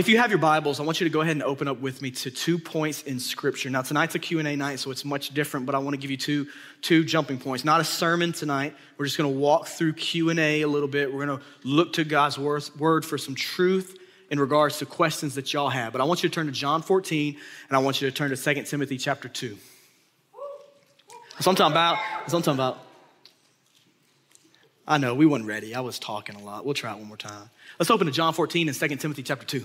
if you have your Bibles, I want you to go ahead and open up with me to two points in Scripture. Now, tonight's a Q&A night, so it's much different, but I want to give you two, two jumping points. Not a sermon tonight. We're just going to walk through Q&A a little bit. We're going to look to God's word for some truth in regards to questions that y'all have. But I want you to turn to John 14, and I want you to turn to 2 Timothy chapter 2. That's what I'm talking about. That's what I'm talking about. I know, we weren't ready. I was talking a lot. We'll try it one more time. Let's open to John 14 and 2 Timothy chapter 2.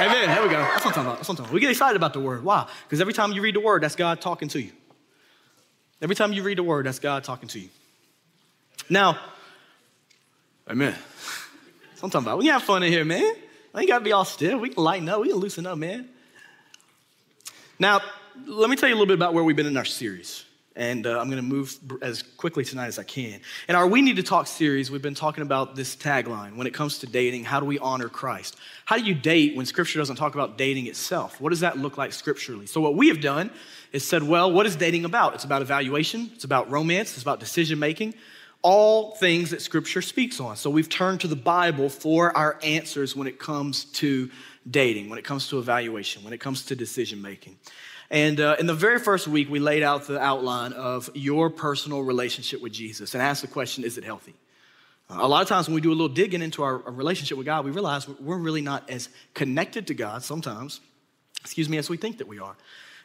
Amen. There we go. That's what I'm talking about. That's what I'm talking about. We get excited about the word. Why? Because every time you read the word, that's God talking to you. Every time you read the word, that's God talking to you. Now, amen. That's what I'm talking about. We can have fun in here, man. I ain't got to be all stiff. We can lighten up. We can loosen up, man. Now, let me tell you a little bit about where we've been in our series and uh, I'm going to move as quickly tonight as I can. In our We Need to Talk series, we've been talking about this tagline when it comes to dating how do we honor Christ? How do you date when Scripture doesn't talk about dating itself? What does that look like scripturally? So, what we have done is said, well, what is dating about? It's about evaluation, it's about romance, it's about decision making, all things that Scripture speaks on. So, we've turned to the Bible for our answers when it comes to dating, when it comes to evaluation, when it comes to decision making. And uh, in the very first week, we laid out the outline of your personal relationship with Jesus and asked the question is it healthy? A lot of times when we do a little digging into our relationship with God, we realize we're really not as connected to God sometimes, excuse me, as we think that we are.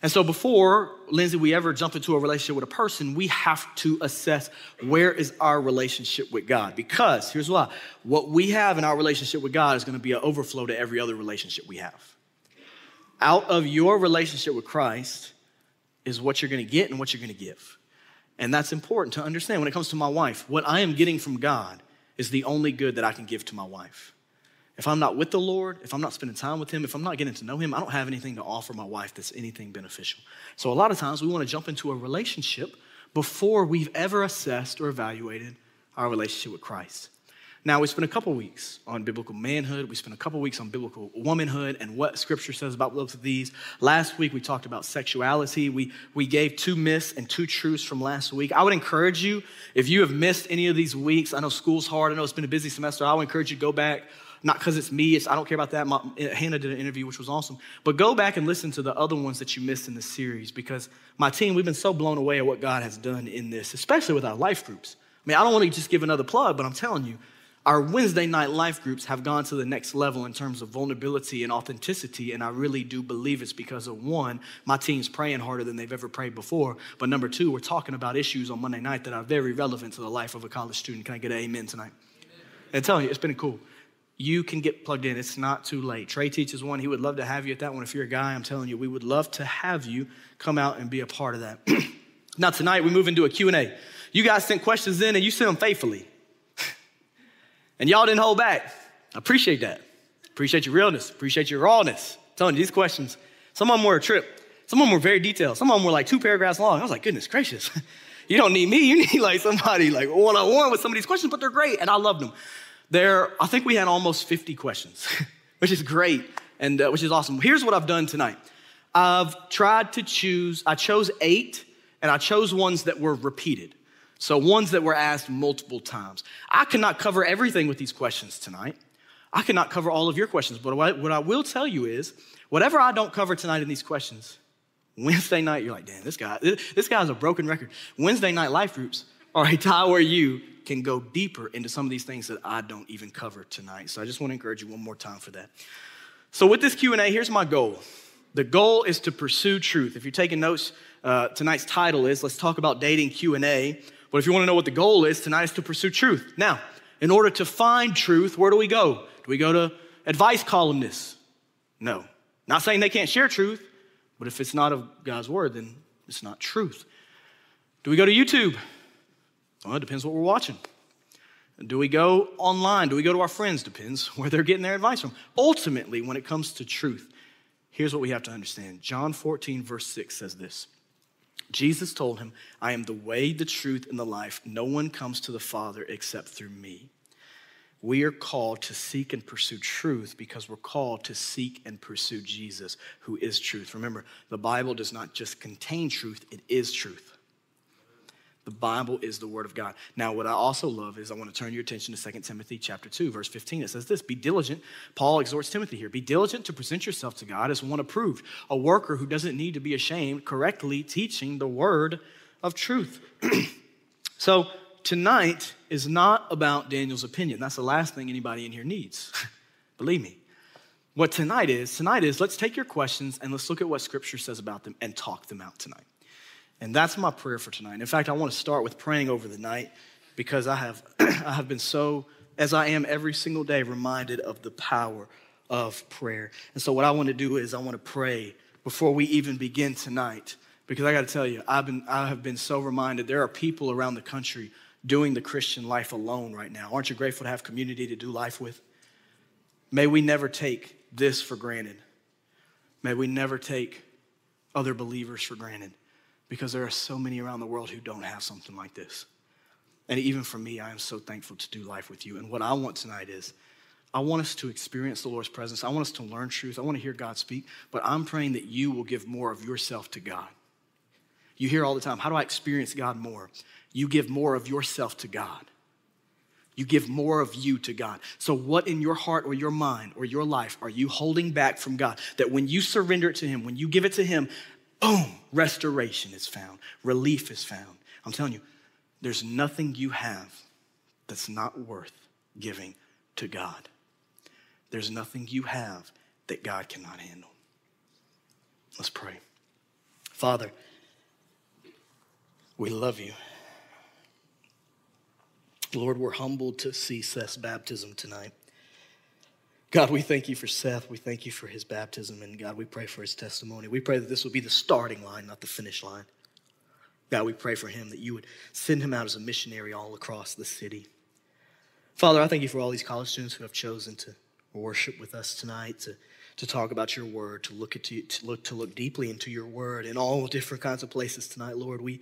And so before, Lindsay, we ever jump into a relationship with a person, we have to assess where is our relationship with God. Because here's why what we have in our relationship with God is going to be an overflow to every other relationship we have out of your relationship with Christ is what you're going to get and what you're going to give. And that's important to understand when it comes to my wife. What I am getting from God is the only good that I can give to my wife. If I'm not with the Lord, if I'm not spending time with Him, if I'm not getting to know Him, I don't have anything to offer my wife that's anything beneficial. So, a lot of times we want to jump into a relationship before we've ever assessed or evaluated our relationship with Christ. Now, we spent a couple weeks on biblical manhood. We spent a couple weeks on biblical womanhood and what scripture says about both of these. Last week, we talked about sexuality. We, we gave two myths and two truths from last week. I would encourage you, if you have missed any of these weeks, I know school's hard, I know it's been a busy semester, I would encourage you to go back. Not because it's me, it's, I don't care about that. My, Hannah did an interview, which was awesome. But go back and listen to the other ones that you missed in the series because my team, we've been so blown away at what God has done in this, especially with our life groups. I mean, I don't want to just give another plug, but I'm telling you, our Wednesday night life groups have gone to the next level in terms of vulnerability and authenticity. And I really do believe it's because of one, my team's praying harder than they've ever prayed before. But number two, we're talking about issues on Monday night that are very relevant to the life of a college student. Can I get an amen tonight? Amen. And telling you, it's been cool. You can get plugged in. It's not too late. Trey teaches one. He would love to have you at that one. If you're a guy, I'm telling you, we would love to have you come out and be a part of that. now tonight we move into a Q&A. You guys sent questions in and you sent them faithfully. And y'all didn't hold back. I appreciate that. Appreciate your realness. Appreciate your rawness. I'm telling you, these questions, some of them were a trip. Some of them were very detailed. Some of them were like two paragraphs long. I was like, goodness gracious. you don't need me. You need like somebody like one on one with some of these questions, but they're great. And I loved them. There, I think we had almost 50 questions, which is great and uh, which is awesome. Here's what I've done tonight. I've tried to choose, I chose eight and I chose ones that were repeated. So, ones that were asked multiple times. I cannot cover everything with these questions tonight. I cannot cover all of your questions, but what I will tell you is whatever I don't cover tonight in these questions, Wednesday night, you're like, damn, this guy, this guy's a broken record. Wednesday night life groups are a time where you can go deeper into some of these things that I don't even cover tonight. So I just want to encourage you one more time for that. So with this Q&A, here's my goal. The goal is to pursue truth. If you're taking notes, uh, tonight's title is Let's Talk About Dating Q&A. But if you want to know what the goal is, tonight is to pursue truth. Now, in order to find truth, where do we go? Do we go to advice columnists? No. Not saying they can't share truth, but if it's not of God's word, then it's not truth. Do we go to YouTube? Well, it depends what we're watching. Do we go online? Do we go to our friends? Depends where they're getting their advice from. Ultimately, when it comes to truth, here's what we have to understand John 14, verse 6 says this Jesus told him, I am the way, the truth, and the life. No one comes to the Father except through me. We are called to seek and pursue truth because we're called to seek and pursue Jesus, who is truth. Remember, the Bible does not just contain truth, it is truth. The Bible is the word of God. Now, what I also love is I want to turn your attention to 2 Timothy chapter 2, verse 15. It says this Be diligent. Paul exhorts Timothy here. Be diligent to present yourself to God as one approved, a worker who doesn't need to be ashamed, correctly teaching the word of truth. so, tonight is not about Daniel's opinion. That's the last thing anybody in here needs. Believe me. What tonight is, tonight is let's take your questions and let's look at what scripture says about them and talk them out tonight. And that's my prayer for tonight. In fact, I want to start with praying over the night because I have, I have been so, as I am every single day, reminded of the power of prayer. And so, what I want to do is, I want to pray before we even begin tonight because I got to tell you, I've been, I have been so reminded there are people around the country doing the Christian life alone right now. Aren't you grateful to have community to do life with? May we never take this for granted. May we never take other believers for granted because there are so many around the world who don't have something like this. And even for me, I am so thankful to do life with you. And what I want tonight is I want us to experience the Lord's presence. I want us to learn truth. I want to hear God speak. But I'm praying that you will give more of yourself to God. You hear all the time, how do I experience God more? You give more of yourself to God. You give more of you to God. So, what in your heart or your mind or your life are you holding back from God? That when you surrender it to Him, when you give it to Him, boom, restoration is found, relief is found. I'm telling you, there's nothing you have that's not worth giving to God. There's nothing you have that God cannot handle. Let's pray. Father, we love you. Lord, we're humbled to see Seth's baptism tonight. God, we thank you for Seth. We thank you for his baptism. And God, we pray for his testimony. We pray that this will be the starting line, not the finish line. God, we pray for him that you would send him out as a missionary all across the city. Father, I thank you for all these college students who have chosen to worship with us tonight, to to talk about your word, to look, to, look, to look deeply into your word in all different kinds of places tonight, Lord. We,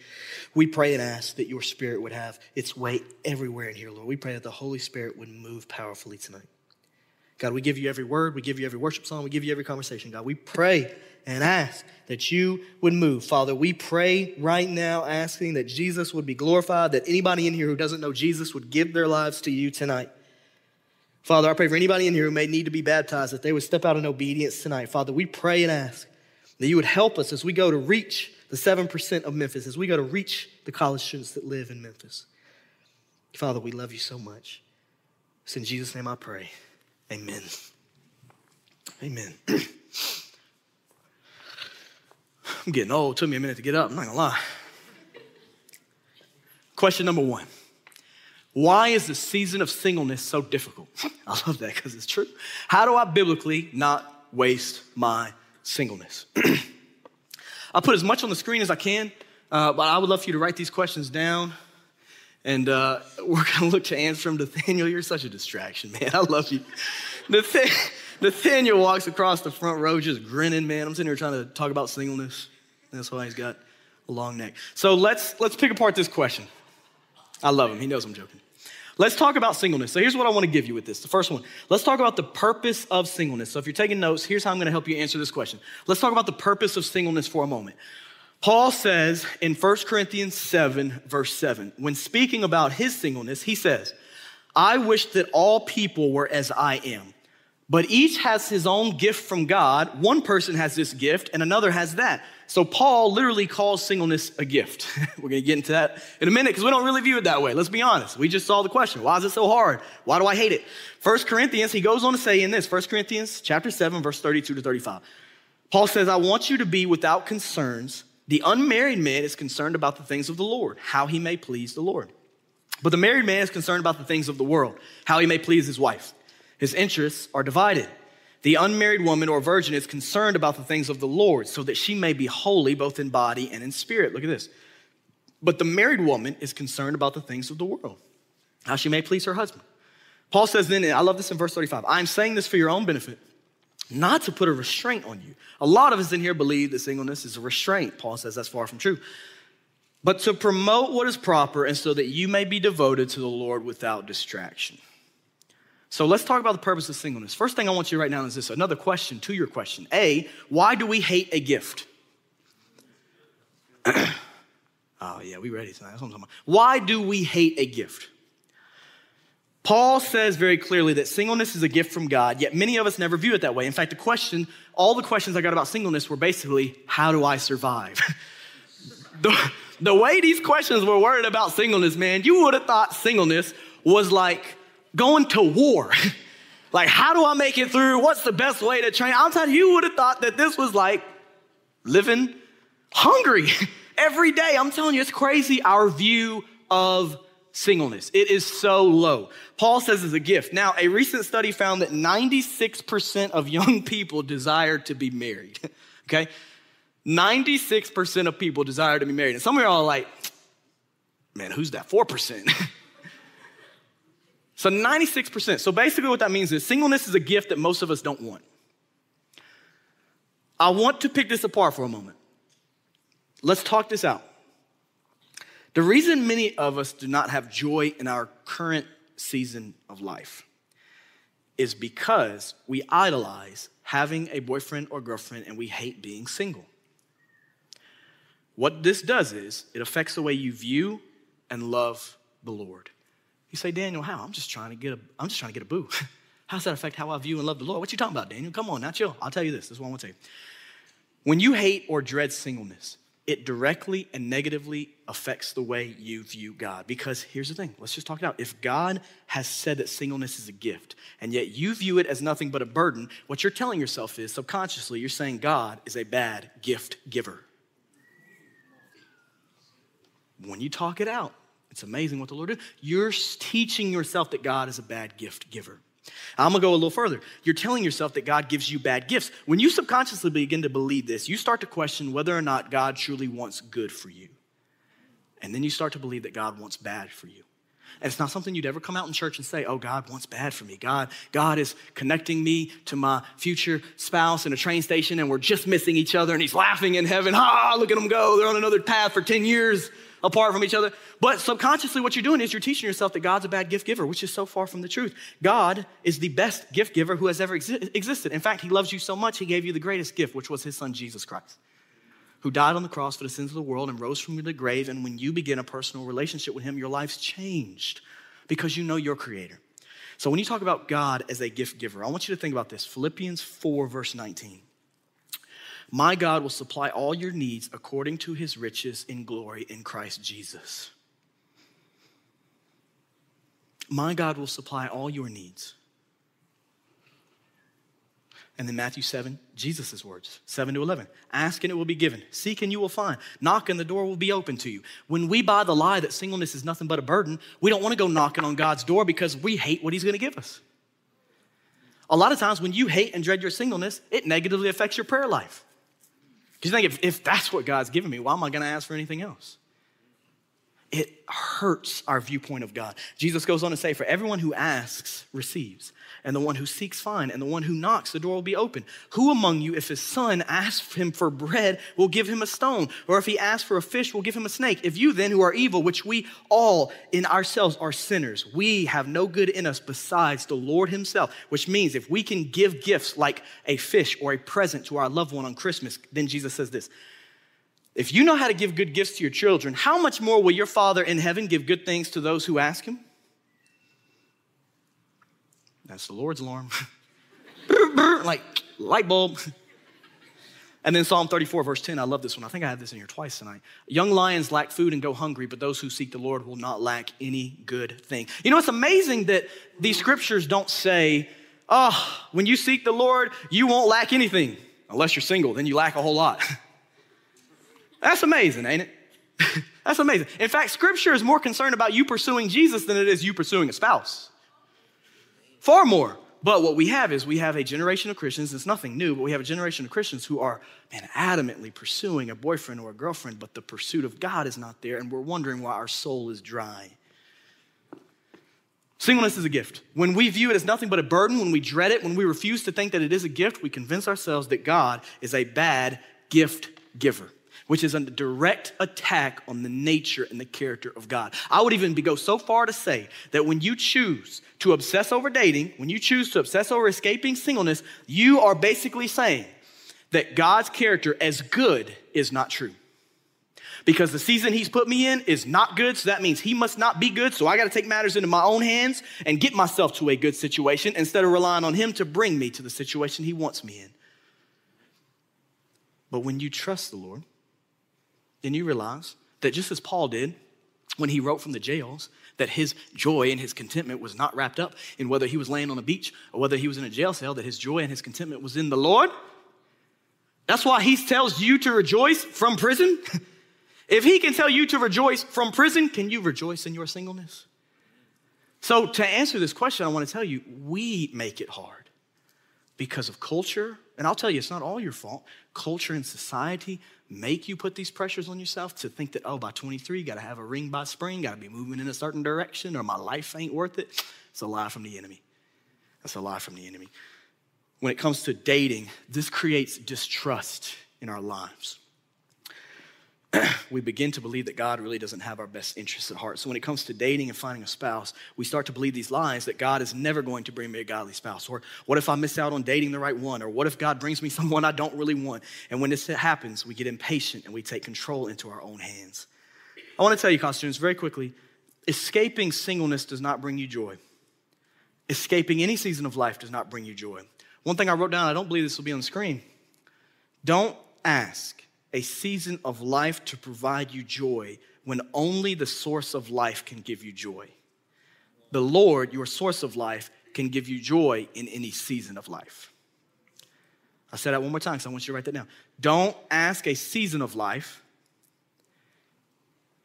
we pray and ask that your spirit would have its way everywhere in here, Lord. We pray that the Holy Spirit would move powerfully tonight. God, we give you every word, we give you every worship song, we give you every conversation. God, we pray and ask that you would move. Father, we pray right now asking that Jesus would be glorified, that anybody in here who doesn't know Jesus would give their lives to you tonight. Father, I pray for anybody in here who may need to be baptized, that they would step out in obedience tonight. Father, we pray and ask that you would help us as we go to reach the 7% of Memphis, as we go to reach the college students that live in Memphis. Father, we love you so much. It's in Jesus' name I pray. Amen. Amen. I'm getting old. It took me a minute to get up. I'm not going to lie. Question number one. Why is the season of singleness so difficult? I love that because it's true. How do I biblically not waste my singleness? I'll put as much on the screen as I can, uh, but I would love for you to write these questions down. And uh, we're going to look to answer them. Nathaniel, you're such a distraction, man. I love you. Nathaniel walks across the front row just grinning, man. I'm sitting here trying to talk about singleness. That's why he's got a long neck. So let's, let's pick apart this question. I love him. He knows I'm joking. Let's talk about singleness. So here's what I want to give you with this. The first one, let's talk about the purpose of singleness. So if you're taking notes, here's how I'm going to help you answer this question. Let's talk about the purpose of singleness for a moment. Paul says in 1 Corinthians 7, verse 7, when speaking about his singleness, he says, I wish that all people were as I am but each has his own gift from God. One person has this gift and another has that. So Paul literally calls singleness a gift. We're going to get into that in a minute because we don't really view it that way. Let's be honest. We just saw the question. Why is it so hard? Why do I hate it? First Corinthians, he goes on to say in this, First Corinthians chapter 7, verse 32 to 35. Paul says, I want you to be without concerns. The unmarried man is concerned about the things of the Lord, how he may please the Lord. But the married man is concerned about the things of the world, how he may please his wife. His interests are divided. The unmarried woman or virgin is concerned about the things of the Lord so that she may be holy both in body and in spirit. Look at this. But the married woman is concerned about the things of the world, how she may please her husband. Paul says then, I love this in verse 35 I'm saying this for your own benefit, not to put a restraint on you. A lot of us in here believe that singleness is a restraint. Paul says that's far from true. But to promote what is proper and so that you may be devoted to the Lord without distraction. So let's talk about the purpose of singleness. First thing I want you write down is this another question to your question. A, why do we hate a gift? Oh, yeah, we ready tonight. Why do we hate a gift? Paul says very clearly that singleness is a gift from God, yet many of us never view it that way. In fact, the question, all the questions I got about singleness were basically, how do I survive? the, the way these questions were worded about singleness, man, you would have thought singleness was like going to war. like, how do I make it through? What's the best way to train? I'm telling you, you would have thought that this was like living hungry every day. I'm telling you, it's crazy our view of singleness. It is so low. Paul says it's a gift. Now, a recent study found that 96% of young people desire to be married. okay? 96% of people desire to be married. And some of you are like, man, who's that 4%? so 96%. So basically, what that means is singleness is a gift that most of us don't want. I want to pick this apart for a moment. Let's talk this out. The reason many of us do not have joy in our current season of life is because we idolize having a boyfriend or girlfriend and we hate being single. What this does is it affects the way you view and love the Lord. You say, Daniel, how? I'm just trying to get a, I'm just trying to get a boo. how does that affect how I view and love the Lord? What you talking about, Daniel? Come on, now chill. I'll tell you this. This is what I want to tell you. When you hate or dread singleness, it directly and negatively affects the way you view God. Because here's the thing let's just talk it out. If God has said that singleness is a gift, and yet you view it as nothing but a burden, what you're telling yourself is subconsciously, you're saying God is a bad gift giver. When you talk it out, it's amazing what the Lord did. You're teaching yourself that God is a bad gift giver. I'm gonna go a little further. You're telling yourself that God gives you bad gifts. When you subconsciously begin to believe this, you start to question whether or not God truly wants good for you. And then you start to believe that God wants bad for you. And it's not something you'd ever come out in church and say, oh, God wants bad for me. God, God is connecting me to my future spouse in a train station and we're just missing each other and he's laughing in heaven. Ah, look at them go. They're on another path for 10 years apart from each other. But subconsciously, what you're doing is you're teaching yourself that God's a bad gift giver, which is so far from the truth. God is the best gift giver who has ever exi- existed. In fact, He loves you so much, He gave you the greatest gift, which was His Son, Jesus Christ, who died on the cross for the sins of the world and rose from the grave. And when you begin a personal relationship with Him, your life's changed because you know your Creator. So when you talk about God as a gift giver, I want you to think about this Philippians 4, verse 19. My God will supply all your needs according to his riches in glory in Christ Jesus. My God will supply all your needs. And then Matthew 7, Jesus' words, 7 to 11. Ask and it will be given. Seek and you will find. Knock and the door will be open to you. When we buy the lie that singleness is nothing but a burden, we don't want to go knocking on God's door because we hate what He's going to give us. A lot of times when you hate and dread your singleness, it negatively affects your prayer life. Because you think, if, if that's what God's given me, why am I going to ask for anything else? It hurts our viewpoint of God. Jesus goes on to say, For everyone who asks receives, and the one who seeks finds, and the one who knocks, the door will be open. Who among you, if his son asks him for bread, will give him a stone? Or if he asks for a fish, will give him a snake? If you then, who are evil, which we all in ourselves are sinners, we have no good in us besides the Lord himself, which means if we can give gifts like a fish or a present to our loved one on Christmas, then Jesus says this. If you know how to give good gifts to your children, how much more will your Father in heaven give good things to those who ask him? That's the Lord's alarm. like light bulb. And then Psalm 34, verse 10, I love this one. I think I have this in here twice tonight. Young lions lack food and go hungry, but those who seek the Lord will not lack any good thing. You know, it's amazing that these scriptures don't say, oh, when you seek the Lord, you won't lack anything. Unless you're single, then you lack a whole lot. That's amazing, ain't it? That's amazing. In fact, scripture is more concerned about you pursuing Jesus than it is you pursuing a spouse. Far more. But what we have is we have a generation of Christians, it's nothing new, but we have a generation of Christians who are, man, adamantly pursuing a boyfriend or a girlfriend, but the pursuit of God is not there, and we're wondering why our soul is dry. Singleness is a gift. When we view it as nothing but a burden, when we dread it, when we refuse to think that it is a gift, we convince ourselves that God is a bad gift giver which is a direct attack on the nature and the character of God. I would even go so far to say that when you choose to obsess over dating, when you choose to obsess over escaping singleness, you are basically saying that God's character as good is not true. because the season he's put me in is not good. So that means he must not be good. So I got to take matters into my own hands and get myself to a good situation instead of relying on him to bring me to the situation he wants me in. But when you trust the Lord, then you realize that just as Paul did when he wrote from the jails, that his joy and his contentment was not wrapped up in whether he was laying on a beach or whether he was in a jail cell, that his joy and his contentment was in the Lord. That's why he tells you to rejoice from prison. if he can tell you to rejoice from prison, can you rejoice in your singleness? So, to answer this question, I want to tell you we make it hard because of culture. And I'll tell you, it's not all your fault. Culture and society make you put these pressures on yourself to think that, oh, by 23, got to have a ring by spring, got to be moving in a certain direction, or my life ain't worth it. It's a lie from the enemy. That's a lie from the enemy. When it comes to dating, this creates distrust in our lives. we begin to believe that God really doesn't have our best interests at heart. So when it comes to dating and finding a spouse, we start to believe these lies that God is never going to bring me a godly spouse. Or what if I miss out on dating the right one? Or what if God brings me someone I don't really want? And when this happens, we get impatient and we take control into our own hands. I want to tell you, college students, very quickly escaping singleness does not bring you joy. Escaping any season of life does not bring you joy. One thing I wrote down, I don't believe this will be on the screen. Don't ask a season of life to provide you joy when only the source of life can give you joy. The Lord, your source of life, can give you joy in any season of life. I said that one more time because I want you to write that down. Don't ask a season of life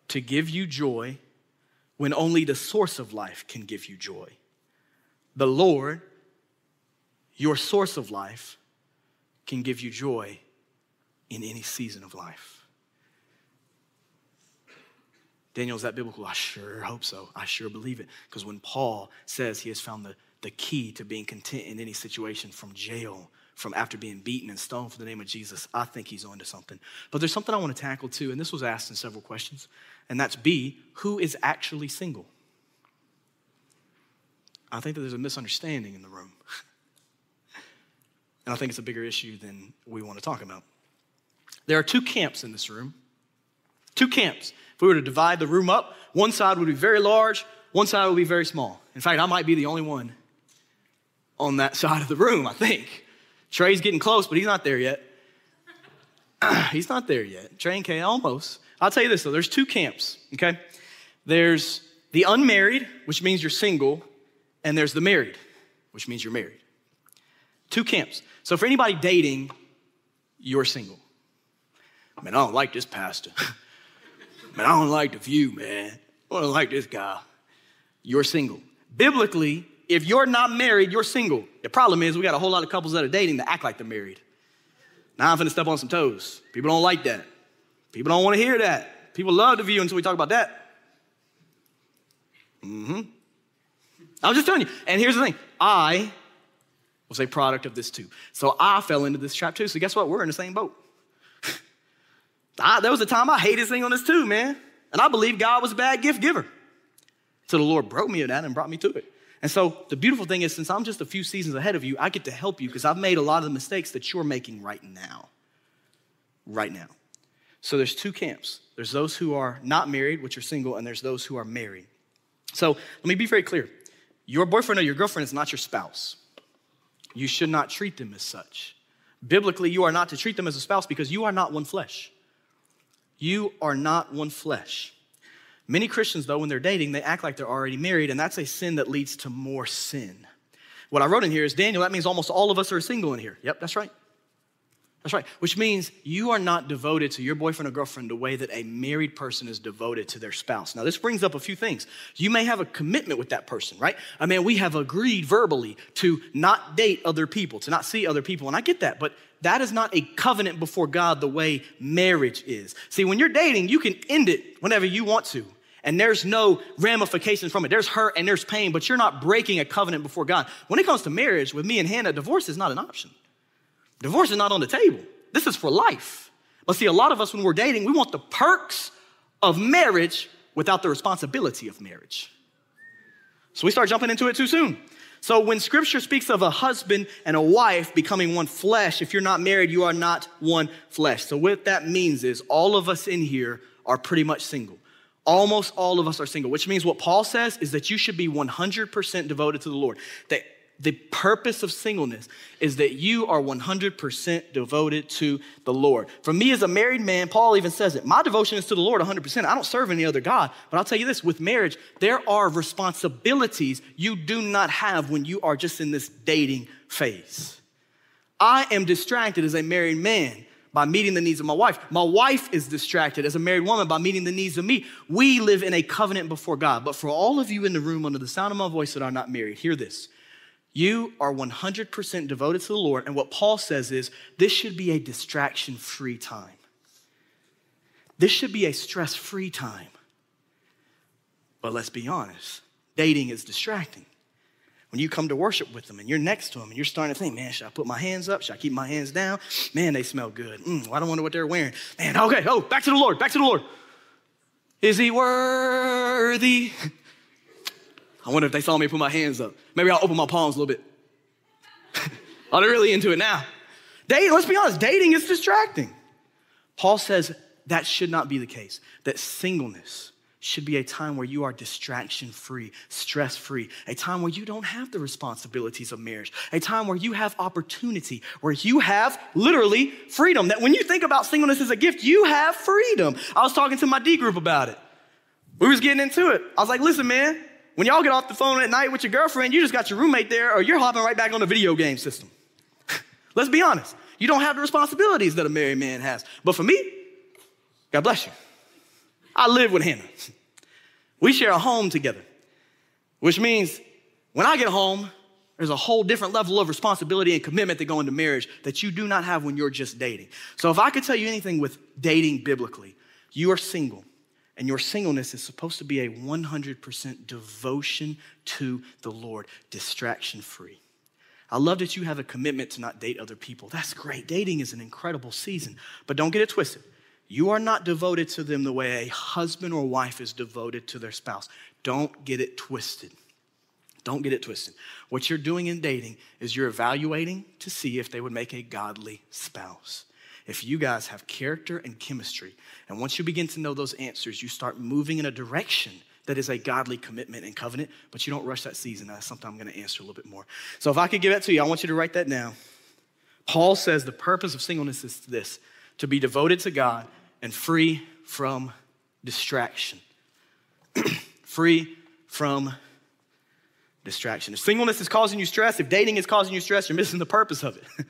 to give you joy when only the source of life can give you joy. The Lord, your source of life, can give you joy in any season of life. Daniel, is that biblical? I sure hope so. I sure believe it. Because when Paul says he has found the, the key to being content in any situation from jail, from after being beaten and stoned for the name of Jesus, I think he's onto something. But there's something I want to tackle too, and this was asked in several questions, and that's B, who is actually single? I think that there's a misunderstanding in the room. and I think it's a bigger issue than we want to talk about. There are two camps in this room. Two camps. If we were to divide the room up, one side would be very large, one side would be very small. In fact, I might be the only one on that side of the room, I think. Trey's getting close, but he's not there yet. he's not there yet. Trey and Kay, almost. I'll tell you this though, there's two camps, okay? There's the unmarried, which means you're single, and there's the married, which means you're married. Two camps. So for anybody dating, you're single. Man, I don't like this pastor. man, I don't like the view, man. I don't like this guy. You're single. Biblically, if you're not married, you're single. The problem is we got a whole lot of couples that are dating that act like they're married. Now I'm gonna step on some toes. People don't like that. People don't want to hear that. People love the view until we talk about that. Mm-hmm. I'm just telling you. And here's the thing. I was a product of this too. So I fell into this trap too. So guess what? We're in the same boat. I, there was a time I hated singleness too, man. And I believed God was a bad gift giver. So the Lord broke me of that and brought me to it. And so the beautiful thing is, since I'm just a few seasons ahead of you, I get to help you because I've made a lot of the mistakes that you're making right now. Right now. So there's two camps there's those who are not married, which are single, and there's those who are married. So let me be very clear your boyfriend or your girlfriend is not your spouse. You should not treat them as such. Biblically, you are not to treat them as a spouse because you are not one flesh. You are not one flesh. Many Christians, though, when they're dating, they act like they're already married, and that's a sin that leads to more sin. What I wrote in here is Daniel, that means almost all of us are single in here. Yep, that's right. That's right. Which means you are not devoted to your boyfriend or girlfriend the way that a married person is devoted to their spouse. Now, this brings up a few things. You may have a commitment with that person, right? I mean, we have agreed verbally to not date other people, to not see other people, and I get that, but that is not a covenant before God the way marriage is. See, when you're dating, you can end it whenever you want to. And there's no ramifications from it. There's hurt and there's pain, but you're not breaking a covenant before God. When it comes to marriage, with me and Hannah, divorce is not an option. Divorce is not on the table. This is for life. But see, a lot of us, when we're dating, we want the perks of marriage without the responsibility of marriage. So we start jumping into it too soon. So when scripture speaks of a husband and a wife becoming one flesh, if you're not married, you are not one flesh. So what that means is all of us in here are pretty much single. Almost all of us are single, which means what Paul says is that you should be 100% devoted to the Lord. That the purpose of singleness is that you are 100% devoted to the Lord. For me as a married man, Paul even says it. My devotion is to the Lord 100%. I don't serve any other God. But I'll tell you this with marriage, there are responsibilities you do not have when you are just in this dating phase. I am distracted as a married man by meeting the needs of my wife. My wife is distracted as a married woman by meeting the needs of me. We live in a covenant before God. But for all of you in the room under the sound of my voice that are not married, hear this. You are 100% devoted to the Lord. And what Paul says is this should be a distraction free time. This should be a stress free time. But let's be honest dating is distracting. When you come to worship with them and you're next to them and you're starting to think, man, should I put my hands up? Should I keep my hands down? Man, they smell good. Mm, I don't wonder what they're wearing. Man, okay, oh, back to the Lord, back to the Lord. Is he worthy? I wonder if they saw me put my hands up. Maybe I'll open my palms a little bit. oh, they're really into it now. Dating, let's be honest, dating is distracting. Paul says that should not be the case, that singleness should be a time where you are distraction free, stress free, a time where you don't have the responsibilities of marriage, a time where you have opportunity, where you have literally freedom. That when you think about singleness as a gift, you have freedom. I was talking to my D group about it. We was getting into it. I was like, listen, man, when y'all get off the phone at night with your girlfriend, you just got your roommate there, or you're hopping right back on the video game system. Let's be honest. You don't have the responsibilities that a married man has. But for me, God bless you. I live with Hannah. We share a home together, which means when I get home, there's a whole different level of responsibility and commitment that go into marriage that you do not have when you're just dating. So if I could tell you anything with dating biblically, you are single and your singleness is supposed to be a 100% devotion to the Lord, distraction free. I love that you have a commitment to not date other people. That's great. Dating is an incredible season, but don't get it twisted. You are not devoted to them the way a husband or wife is devoted to their spouse. Don't get it twisted. Don't get it twisted. What you're doing in dating is you're evaluating to see if they would make a godly spouse if you guys have character and chemistry, and once you begin to know those answers, you start moving in a direction that is a godly commitment and covenant, but you don't rush that season. That's something I'm going to answer a little bit more. So if I could give that to you, I want you to write that down. Paul says the purpose of singleness is this to be devoted to God and free from distraction. free from distraction. If singleness is causing you stress, if dating is causing you stress, you're missing the purpose of it.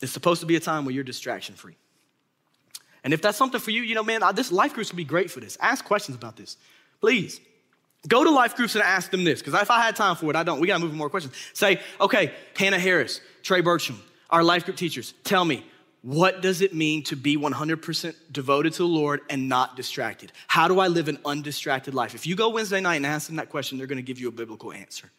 It's supposed to be a time where you're distraction free. And if that's something for you, you know, man, this life groups would be great for this. Ask questions about this. Please. Go to life groups and ask them this, because if I had time for it, I don't. We gotta move more questions. Say, okay, Hannah Harris, Trey Bertram, our life group teachers, tell me, what does it mean to be 100% devoted to the Lord and not distracted? How do I live an undistracted life? If you go Wednesday night and ask them that question, they're gonna give you a biblical answer.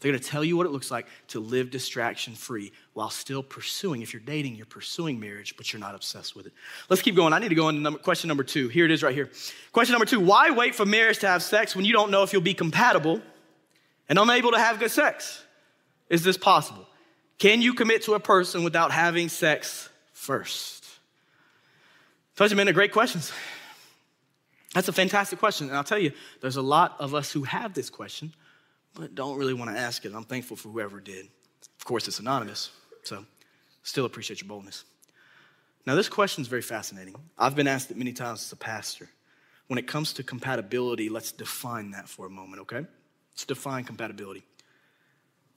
They're going to tell you what it looks like to live distraction free while still pursuing. If you're dating, you're pursuing marriage, but you're not obsessed with it. Let's keep going. I need to go into number, question number two. Here it is right here. Question number two Why wait for marriage to have sex when you don't know if you'll be compatible and unable to have good sex? Is this possible? Can you commit to a person without having sex first? Such men are great questions. That's a fantastic question. And I'll tell you, there's a lot of us who have this question don't really want to ask it. I'm thankful for whoever did. Of course, it's anonymous, so still appreciate your boldness. Now, this question is very fascinating. I've been asked it many times as a pastor. When it comes to compatibility, let's define that for a moment, okay? Let's define compatibility.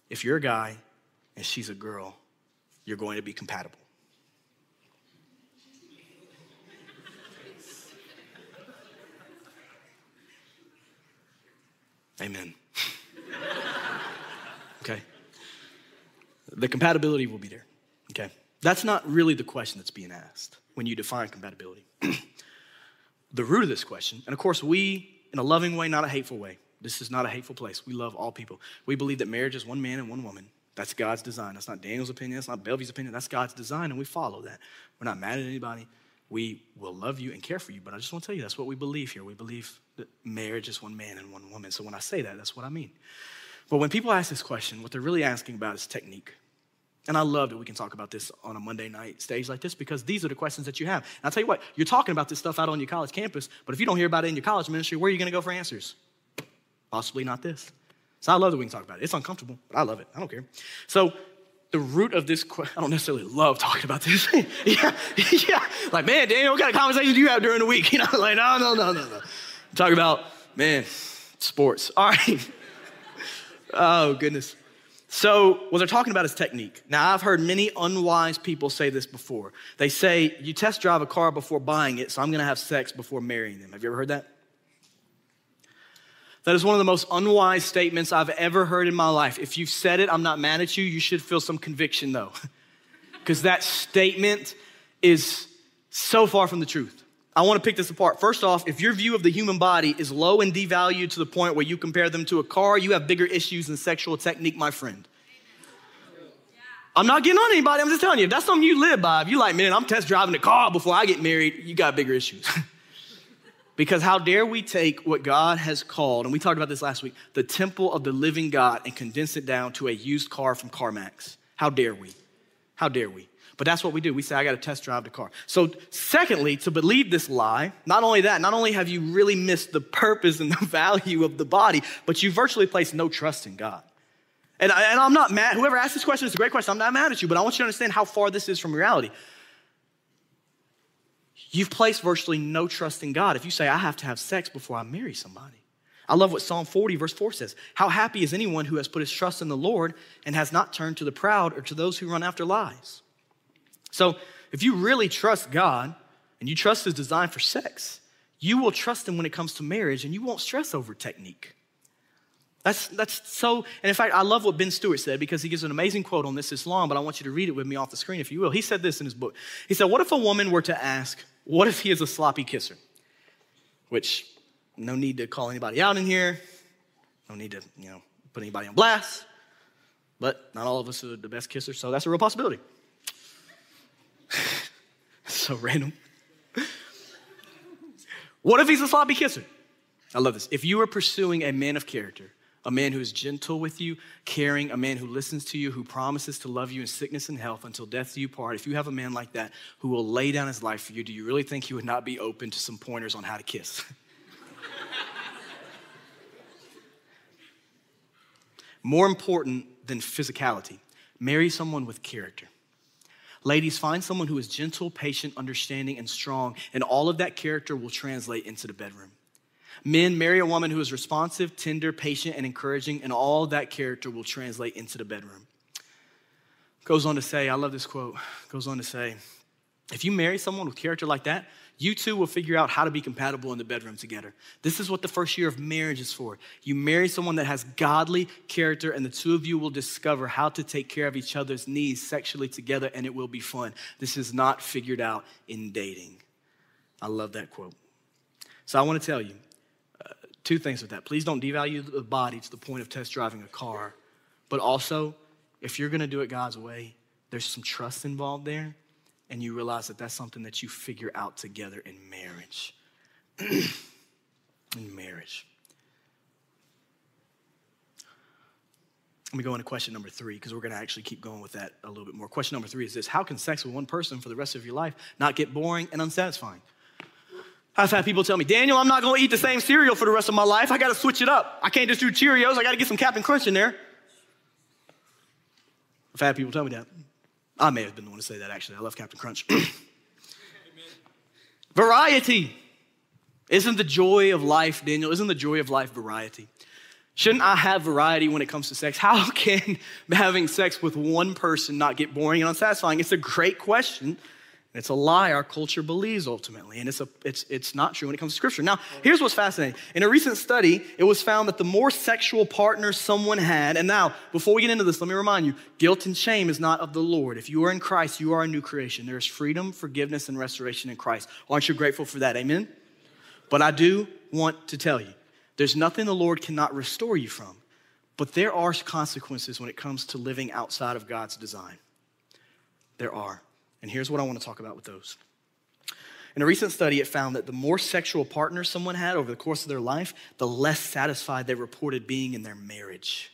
If you're a guy and she's a girl, you're going to be compatible. Amen. Okay? The compatibility will be there. Okay? That's not really the question that's being asked when you define compatibility. the root of this question, and of course, we, in a loving way, not a hateful way, this is not a hateful place. We love all people. We believe that marriage is one man and one woman. That's God's design. That's not Daniel's opinion. That's not Bellevue's opinion. That's God's design, and we follow that. We're not mad at anybody. We will love you and care for you, but I just want to tell you that's what we believe here. We believe that marriage is one man and one woman. So when I say that, that's what I mean. But when people ask this question, what they're really asking about is technique. And I love that we can talk about this on a Monday night stage like this because these are the questions that you have. And I'll tell you what, you're talking about this stuff out on your college campus, but if you don't hear about it in your college ministry, where are you going to go for answers? Possibly not this. So I love that we can talk about it. It's uncomfortable, but I love it. I don't care. So the root of this question, I don't necessarily love talking about this. yeah, yeah. Like, man, Daniel, what kind of conversations do you have during the week? You know, like, no, no, no, no, no. Talk about, man, sports. All right. oh, goodness. So, what they're talking about is technique. Now, I've heard many unwise people say this before. They say, you test drive a car before buying it, so I'm gonna have sex before marrying them. Have you ever heard that? That is one of the most unwise statements I've ever heard in my life. If you've said it, I'm not mad at you. You should feel some conviction, though, because that statement is so far from the truth. I want to pick this apart. First off, if your view of the human body is low and devalued to the point where you compare them to a car, you have bigger issues than sexual technique, my friend. I'm not getting on anybody. I'm just telling you, if that's something you live by, if you're like, man, I'm test driving the car before I get married, you got bigger issues. because how dare we take what God has called, and we talked about this last week, the temple of the living God, and condense it down to a used car from CarMax? How dare we? How dare we? But that's what we do. We say, I got to test drive the car. So, secondly, to believe this lie, not only that, not only have you really missed the purpose and the value of the body, but you virtually place no trust in God. And, I, and I'm not mad. Whoever asked this question is a great question. I'm not mad at you, but I want you to understand how far this is from reality. You've placed virtually no trust in God if you say, I have to have sex before I marry somebody. I love what Psalm 40, verse 4 says. How happy is anyone who has put his trust in the Lord and has not turned to the proud or to those who run after lies? So, if you really trust God and you trust His design for sex, you will trust Him when it comes to marriage and you won't stress over technique. That's, that's so, and in fact, I love what Ben Stuart said because he gives an amazing quote on this. It's long, but I want you to read it with me off the screen if you will. He said this in his book. He said, What if a woman were to ask, What if he is a sloppy kisser? Which, no need to call anybody out in here, no need to, you know, put anybody on blast, but not all of us are the best kissers, so that's a real possibility. so random. what if he's a sloppy kisser? I love this. If you are pursuing a man of character, a man who is gentle with you, caring, a man who listens to you, who promises to love you in sickness and health until death do you part, if you have a man like that who will lay down his life for you, do you really think he would not be open to some pointers on how to kiss? More important than physicality, marry someone with character. Ladies, find someone who is gentle, patient, understanding, and strong, and all of that character will translate into the bedroom. Men, marry a woman who is responsive, tender, patient, and encouraging, and all that character will translate into the bedroom. Goes on to say, I love this quote, goes on to say, if you marry someone with character like that, you two will figure out how to be compatible in the bedroom together. This is what the first year of marriage is for. You marry someone that has godly character, and the two of you will discover how to take care of each other's needs sexually together, and it will be fun. This is not figured out in dating. I love that quote. So I want to tell you two things with that. Please don't devalue the body to the point of test driving a car, but also, if you're going to do it God's way, there's some trust involved there and you realize that that's something that you figure out together in marriage. in marriage. Let me go into question number three because we're going to actually keep going with that a little bit more. Question number three is this How can sex with one person for the rest of your life not get boring and unsatisfying? I've had people tell me, Daniel, I'm not going to eat the same cereal for the rest of my life. I got to switch it up. I can't just do Cheerios. I got to get some Captain Crunch in there. I've had people tell me that. I may have been the one to say that actually. I love Captain Crunch. variety. Isn't the joy of life, Daniel, isn't the joy of life variety? Shouldn't I have variety when it comes to sex? How can having sex with one person not get boring and unsatisfying? It's a great question. It's a lie our culture believes ultimately, and it's, a, it's, it's not true when it comes to scripture. Now, here's what's fascinating. In a recent study, it was found that the more sexual partners someone had, and now, before we get into this, let me remind you guilt and shame is not of the Lord. If you are in Christ, you are a new creation. There is freedom, forgiveness, and restoration in Christ. Aren't you grateful for that? Amen? But I do want to tell you there's nothing the Lord cannot restore you from, but there are consequences when it comes to living outside of God's design. There are. And here's what I want to talk about with those. In a recent study, it found that the more sexual partners someone had over the course of their life, the less satisfied they reported being in their marriage.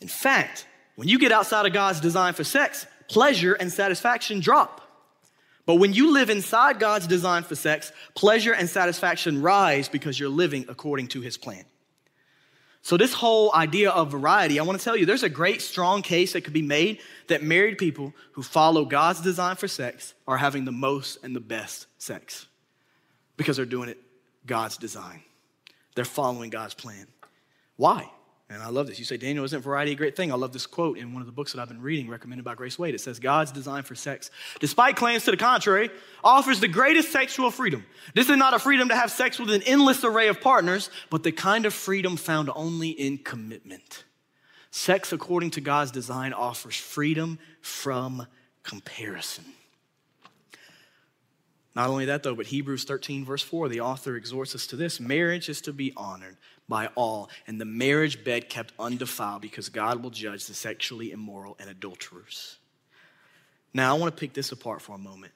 In fact, when you get outside of God's design for sex, pleasure and satisfaction drop. But when you live inside God's design for sex, pleasure and satisfaction rise because you're living according to his plan. So, this whole idea of variety, I want to tell you there's a great, strong case that could be made that married people who follow God's design for sex are having the most and the best sex because they're doing it God's design. They're following God's plan. Why? And I love this. You say, Daniel, isn't variety a great thing? I love this quote in one of the books that I've been reading, recommended by Grace Wade. It says, God's design for sex, despite claims to the contrary, offers the greatest sexual freedom. This is not a freedom to have sex with an endless array of partners, but the kind of freedom found only in commitment. Sex, according to God's design, offers freedom from comparison. Not only that, though, but Hebrews 13, verse 4, the author exhorts us to this marriage is to be honored by all, and the marriage bed kept undefiled because God will judge the sexually immoral and adulterers. Now, I want to pick this apart for a moment.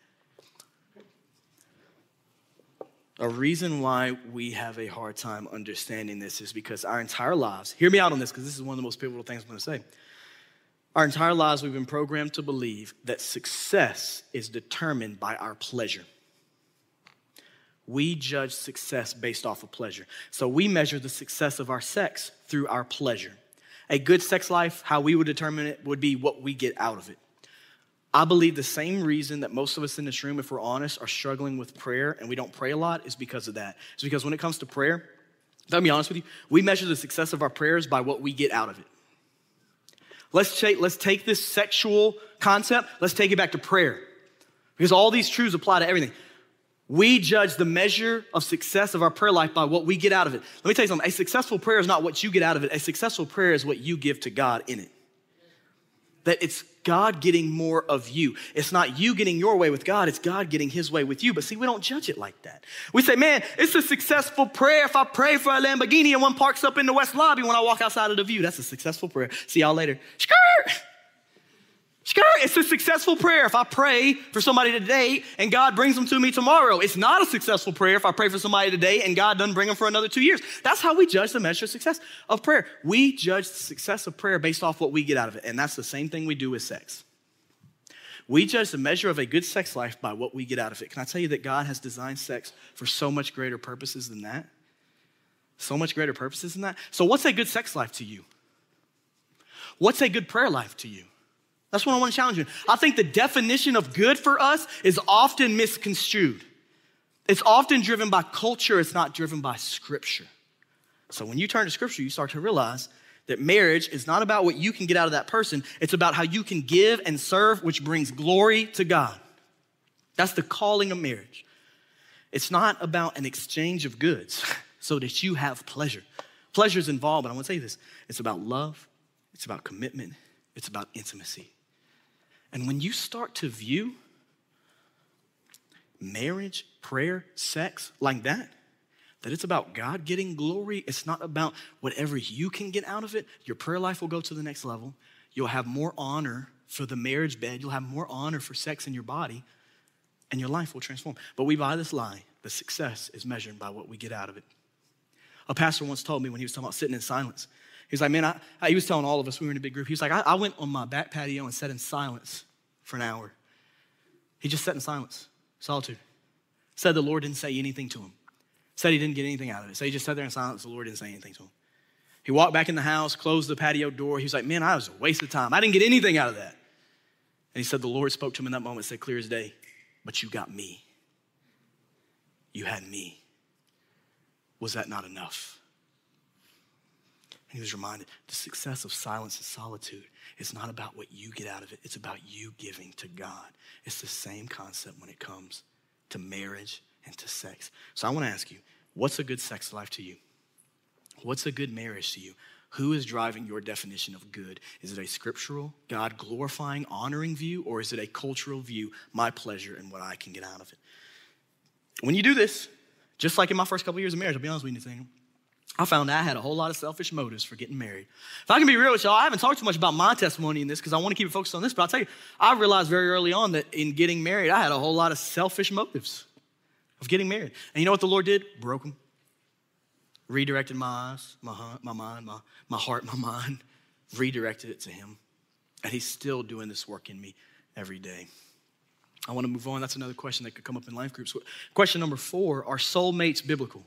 A reason why we have a hard time understanding this is because our entire lives, hear me out on this because this is one of the most pivotal things I'm going to say. Our entire lives, we've been programmed to believe that success is determined by our pleasure. We judge success based off of pleasure. So we measure the success of our sex through our pleasure. A good sex life, how we would determine it, would be what we get out of it. I believe the same reason that most of us in this room, if we're honest, are struggling with prayer and we don't pray a lot is because of that. It's because when it comes to prayer, let me be honest with you, we measure the success of our prayers by what we get out of it. Let's take, let's take this sexual concept, let's take it back to prayer. Because all these truths apply to everything. We judge the measure of success of our prayer life by what we get out of it. Let me tell you something a successful prayer is not what you get out of it, a successful prayer is what you give to God in it. That it's God getting more of you. It's not you getting your way with God, it's God getting his way with you. But see, we don't judge it like that. We say, man, it's a successful prayer if I pray for a Lamborghini and one parks up in the West Lobby when I walk outside of the Vue. That's a successful prayer. See y'all later. Skirt! It's a successful prayer if I pray for somebody today and God brings them to me tomorrow. It's not a successful prayer if I pray for somebody today and God doesn't bring them for another two years. That's how we judge the measure of success of prayer. We judge the success of prayer based off what we get out of it. And that's the same thing we do with sex. We judge the measure of a good sex life by what we get out of it. Can I tell you that God has designed sex for so much greater purposes than that? So much greater purposes than that. So, what's a good sex life to you? What's a good prayer life to you? That's what I want to challenge you. I think the definition of good for us is often misconstrued. It's often driven by culture, it's not driven by scripture. So when you turn to scripture, you start to realize that marriage is not about what you can get out of that person, it's about how you can give and serve, which brings glory to God. That's the calling of marriage. It's not about an exchange of goods so that you have pleasure. Pleasure is involved, but I want to say this it's about love, it's about commitment, it's about intimacy. And when you start to view marriage, prayer, sex like that, that it's about God getting glory, it's not about whatever you can get out of it, your prayer life will go to the next level. You'll have more honor for the marriage bed, you'll have more honor for sex in your body, and your life will transform. But we buy this lie the success is measured by what we get out of it. A pastor once told me when he was talking about sitting in silence, He's like, man, I, he was telling all of us, we were in a big group. He was like, I, I went on my back patio and sat in silence for an hour. He just sat in silence, solitude. Said the Lord didn't say anything to him. Said he didn't get anything out of it. So he just sat there in silence. The Lord didn't say anything to him. He walked back in the house, closed the patio door. He was like, man, I was a waste of time. I didn't get anything out of that. And he said, the Lord spoke to him in that moment, said, clear as day, but you got me. You had me. Was that not enough? He was reminded the success of silence and solitude is not about what you get out of it, it's about you giving to God. It's the same concept when it comes to marriage and to sex. So I want to ask you what's a good sex life to you? What's a good marriage to you? Who is driving your definition of good? Is it a scriptural, God glorifying, honoring view, or is it a cultural view, my pleasure and what I can get out of it? When you do this, just like in my first couple years of marriage, I'll be honest with you, Nathaniel, I found I had a whole lot of selfish motives for getting married. If I can be real with y'all, I haven't talked too much about my testimony in this because I want to keep it focused on this, but I'll tell you, I realized very early on that in getting married, I had a whole lot of selfish motives of getting married. And you know what the Lord did? Broke them. Redirected my eyes, my, my mind, my, my heart, my mind, redirected it to Him. And He's still doing this work in me every day. I want to move on. That's another question that could come up in life groups. Question number four Are soulmates biblical?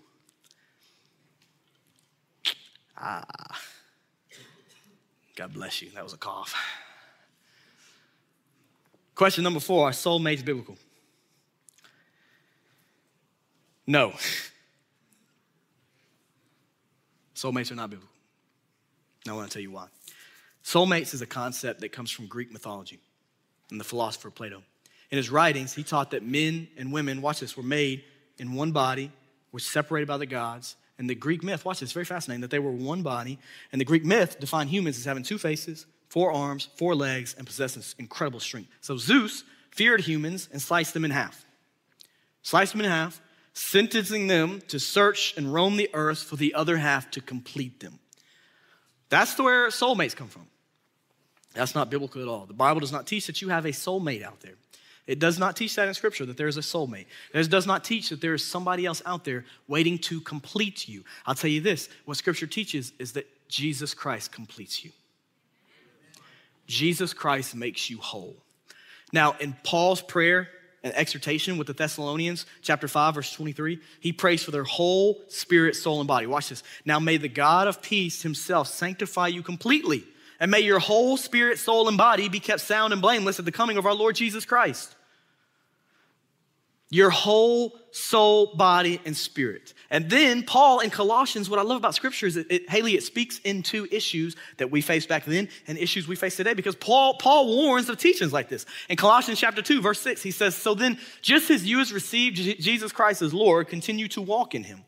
Ah. God bless you. That was a cough. Question number four Are soulmates biblical? No. Soulmates are not biblical. I want to tell you why. Soulmates is a concept that comes from Greek mythology and the philosopher Plato. In his writings, he taught that men and women, watch this, were made in one body, were separated by the gods. And the Greek myth, watch this, very fascinating, that they were one body. And the Greek myth defined humans as having two faces, four arms, four legs, and possessing incredible strength. So Zeus feared humans and sliced them in half. Sliced them in half, sentencing them to search and roam the earth for the other half to complete them. That's where soulmates come from. That's not biblical at all. The Bible does not teach that you have a soulmate out there. It does not teach that in Scripture that there is a soulmate. It does not teach that there is somebody else out there waiting to complete you. I'll tell you this what Scripture teaches is that Jesus Christ completes you. Jesus Christ makes you whole. Now, in Paul's prayer and exhortation with the Thessalonians, chapter 5, verse 23, he prays for their whole spirit, soul, and body. Watch this. Now, may the God of peace himself sanctify you completely, and may your whole spirit, soul, and body be kept sound and blameless at the coming of our Lord Jesus Christ your whole soul, body, and spirit. And then Paul in Colossians, what I love about scripture is it, Haley, it speaks into issues that we faced back then and issues we face today because Paul, Paul warns of teachings like this. In Colossians chapter 2, verse 6, he says, So then, just as you has received Jesus Christ as Lord, continue to walk in him,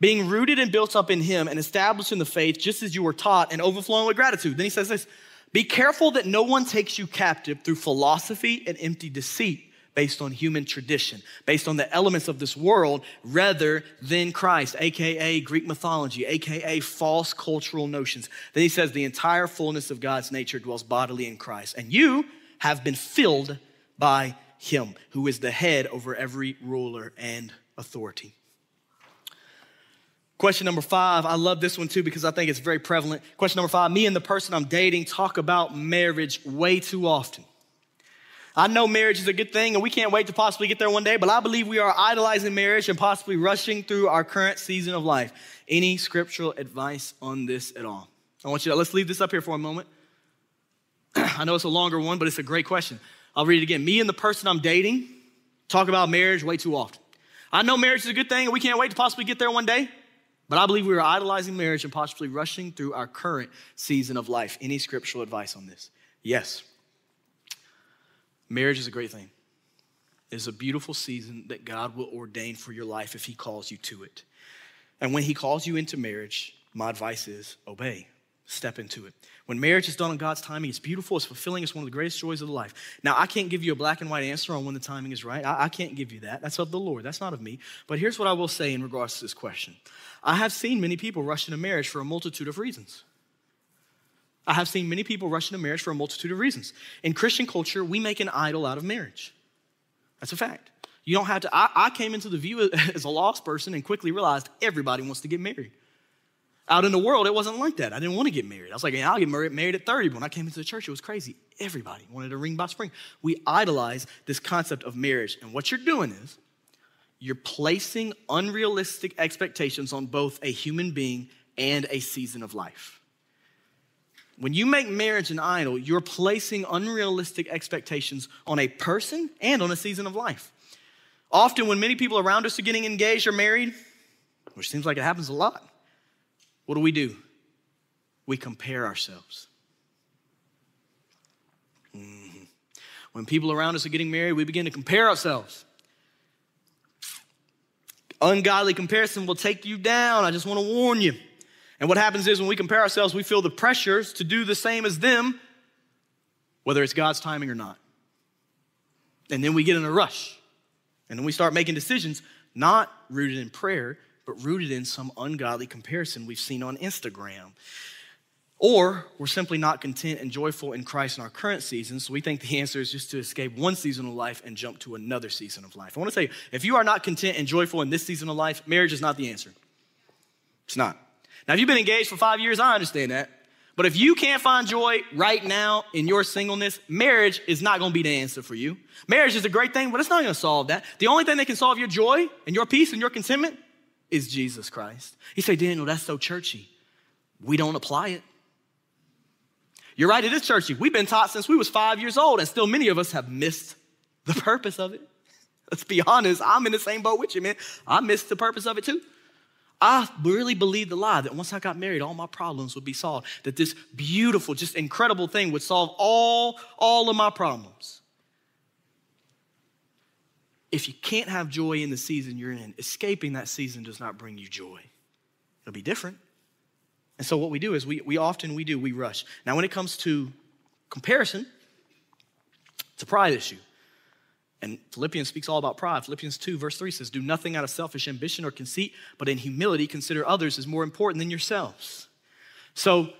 being rooted and built up in him and established in the faith, just as you were taught and overflowing with gratitude. Then he says this, Be careful that no one takes you captive through philosophy and empty deceit based on human tradition, based on the elements of this world rather than Christ, aka Greek mythology, aka false cultural notions. Then he says, the entire fullness of God's nature dwells bodily in Christ. And you have been filled by him, who is the head over every ruler and authority. Question number five, I love this one too because I think it's very prevalent. Question number five, me and the person I'm dating talk about marriage way too often. I know marriage is a good thing and we can't wait to possibly get there one day, but I believe we are idolizing marriage and possibly rushing through our current season of life. Any scriptural advice on this at all? I want you to, let's leave this up here for a moment. I know it's a longer one, but it's a great question. I'll read it again. Me and the person I'm dating talk about marriage way too often. I know marriage is a good thing and we can't wait to possibly get there one day, but I believe we are idolizing marriage and possibly rushing through our current season of life. Any scriptural advice on this? Yes. Marriage is a great thing. It's a beautiful season that God will ordain for your life if He calls you to it. And when He calls you into marriage, my advice is obey, step into it. When marriage is done on God's timing, it's beautiful, it's fulfilling, it's one of the greatest joys of the life. Now, I can't give you a black and white answer on when the timing is right. I, I can't give you that. That's of the Lord, that's not of me. But here's what I will say in regards to this question I have seen many people rush into marriage for a multitude of reasons. I have seen many people rush into marriage for a multitude of reasons. In Christian culture, we make an idol out of marriage. That's a fact. You don't have to. I, I, came into the Vue as a lost person and quickly realized everybody wants to get married. Out in the world, it wasn't like that. I didn't want to get married. I was like, yeah, I'll get married, at 30. But when I came into the church, it was crazy. Everybody wanted a ring by spring. We idolize this concept of marriage. And what you're doing is you're placing unrealistic expectations on both a human being and a season of life. When you make marriage an idol, you're placing unrealistic expectations on a person and on a season of life. Often, when many people around us are getting engaged or married, which seems like it happens a lot, what do we do? We compare ourselves. Mm-hmm. When people around us are getting married, we begin to compare ourselves. Ungodly comparison will take you down. I just want to warn you. And what happens is when we compare ourselves, we feel the pressures to do the same as them, whether it's God's timing or not. And then we get in a rush. And then we start making decisions not rooted in prayer, but rooted in some ungodly comparison we've seen on Instagram. Or we're simply not content and joyful in Christ in our current season, so we think the answer is just to escape one season of life and jump to another season of life. I want to say, if you are not content and joyful in this season of life, marriage is not the answer. It's not. Now, if you've been engaged for five years, I understand that. But if you can't find joy right now in your singleness, marriage is not gonna be the answer for you. Marriage is a great thing, but it's not gonna solve that. The only thing that can solve your joy and your peace and your contentment is Jesus Christ. You say, Daniel, that's so churchy. We don't apply it. You're right, it is churchy. We've been taught since we was five years old, and still many of us have missed the purpose of it. Let's be honest, I'm in the same boat with you, man. I missed the purpose of it too. I really believed the lie that once I got married, all my problems would be solved. That this beautiful, just incredible thing would solve all, all of my problems. If you can't have joy in the season you're in, escaping that season does not bring you joy. It'll be different. And so what we do is we, we often we do, we rush. Now when it comes to comparison, it's a pride issue. And Philippians speaks all about pride. Philippians 2, verse 3 says, Do nothing out of selfish ambition or conceit, but in humility consider others as more important than yourselves. So,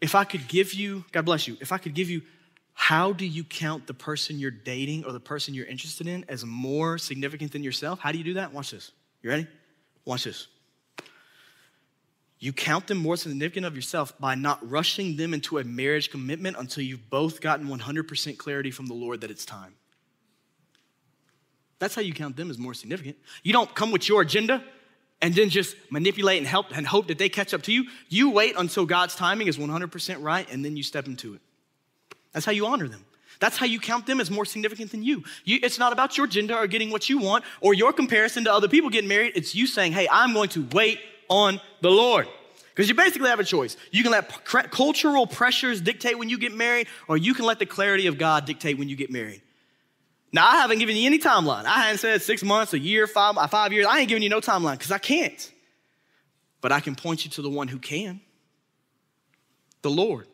if I could give you, God bless you, if I could give you, how do you count the person you're dating or the person you're interested in as more significant than yourself? How do you do that? Watch this. You ready? Watch this. You count them more significant of yourself by not rushing them into a marriage commitment until you've both gotten 100% clarity from the Lord that it's time. That's how you count them as more significant. You don't come with your agenda and then just manipulate and help and hope that they catch up to you. You wait until God's timing is 100% right and then you step into it. That's how you honor them. That's how you count them as more significant than you. you. It's not about your gender or getting what you want or your comparison to other people getting married. It's you saying, hey, I'm going to wait on the Lord. Because you basically have a choice. You can let cultural pressures dictate when you get married, or you can let the clarity of God dictate when you get married. Now, I haven't given you any timeline. I haven't said six months, a year, five, uh, five years. I ain't giving you no timeline because I can't. But I can point you to the one who can the Lord.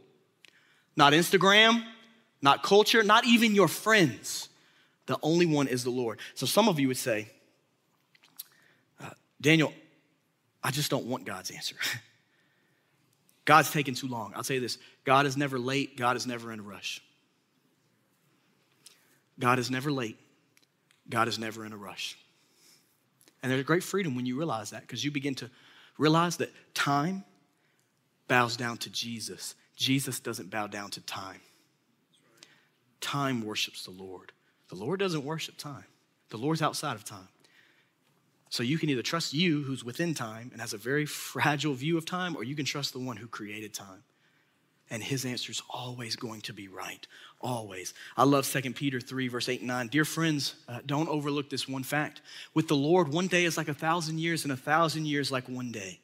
Not Instagram, not culture, not even your friends. The only one is the Lord. So some of you would say, uh, Daniel, I just don't want God's answer. God's taking too long. I'll tell you this God is never late, God is never in a rush. God is never late. God is never in a rush. And there's a great freedom when you realize that because you begin to realize that time bows down to Jesus. Jesus doesn't bow down to time. Time worships the Lord. The Lord doesn't worship time, the Lord's outside of time. So you can either trust you, who's within time and has a very fragile view of time, or you can trust the one who created time and his answer is always going to be right. Always. I love 2 Peter 3, verse 8 and 9. Dear friends, uh, don't overlook this one fact. With the Lord, one day is like a thousand years, and a thousand years like one day.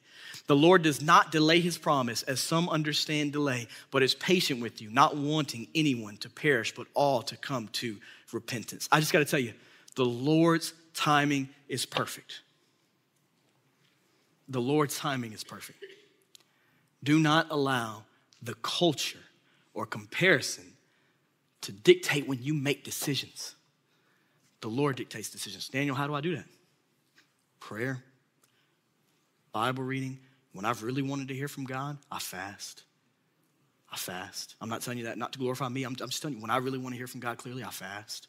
The Lord does not delay his promise, as some understand delay, but is patient with you, not wanting anyone to perish, but all to come to repentance. I just got to tell you, the Lord's timing is perfect. The Lord's timing is perfect. Do not allow the culture or comparison to dictate when you make decisions. The Lord dictates decisions. Daniel, how do I do that? Prayer, Bible reading. When I've really wanted to hear from God, I fast. I fast. I'm not telling you that not to glorify me. I'm, I'm just telling you, when I really want to hear from God clearly, I fast.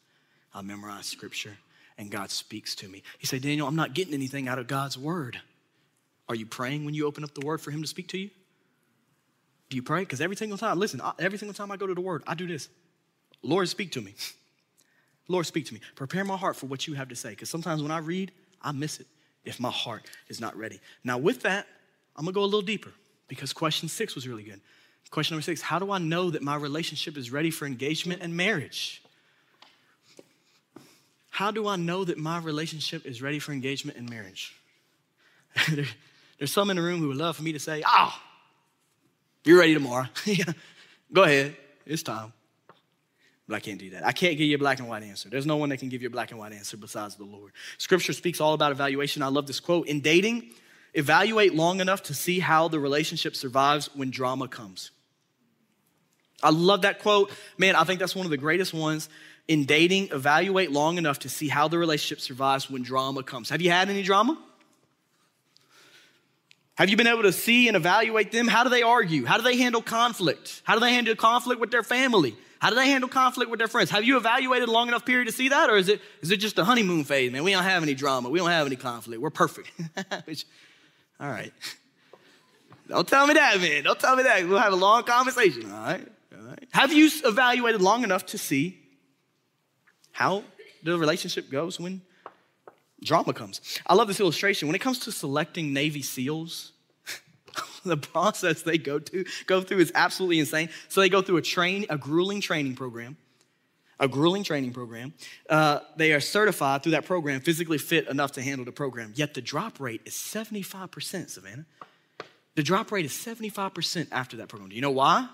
I memorize scripture, and God speaks to me. He said, Daniel, I'm not getting anything out of God's word. Are you praying when you open up the word for Him to speak to you? Do you pray? Because every single time, listen, every single time I go to the Word, I do this. Lord, speak to me. Lord, speak to me. Prepare my heart for what you have to say. Because sometimes when I read, I miss it if my heart is not ready. Now, with that, I'm gonna go a little deeper because question six was really good. Question number six How do I know that my relationship is ready for engagement and marriage? How do I know that my relationship is ready for engagement and marriage? There's some in the room who would love for me to say, Oh, you're ready tomorrow. Go ahead. It's time. But I can't do that. I can't give you a black and white answer. There's no one that can give you a black and white answer besides the Lord. Scripture speaks all about evaluation. I love this quote. In dating, evaluate long enough to see how the relationship survives when drama comes. I love that quote. Man, I think that's one of the greatest ones. In dating, evaluate long enough to see how the relationship survives when drama comes. Have you had any drama? Have you been able to see and evaluate them? How do they argue? How do they handle conflict? How do they handle conflict with their family? How do they handle conflict with their friends? Have you evaluated a long enough period to see that? Or is it, is it just a honeymoon phase, man? We don't have any drama. We don't have any conflict. We're perfect. All right. Don't tell me that, man. Don't tell me that. We'll have a long conversation, all right? All right. Have you evaluated long enough to see how the relationship goes when drama comes? I love this illustration. When it comes to selecting Navy SEALs, the process they go to go through is absolutely insane. So they go through a train, a grueling training program, a grueling training program. Uh, they are certified through that program, physically fit enough to handle the program. Yet the drop rate is 75%, Savannah. The drop rate is 75% after that program. Do you know why?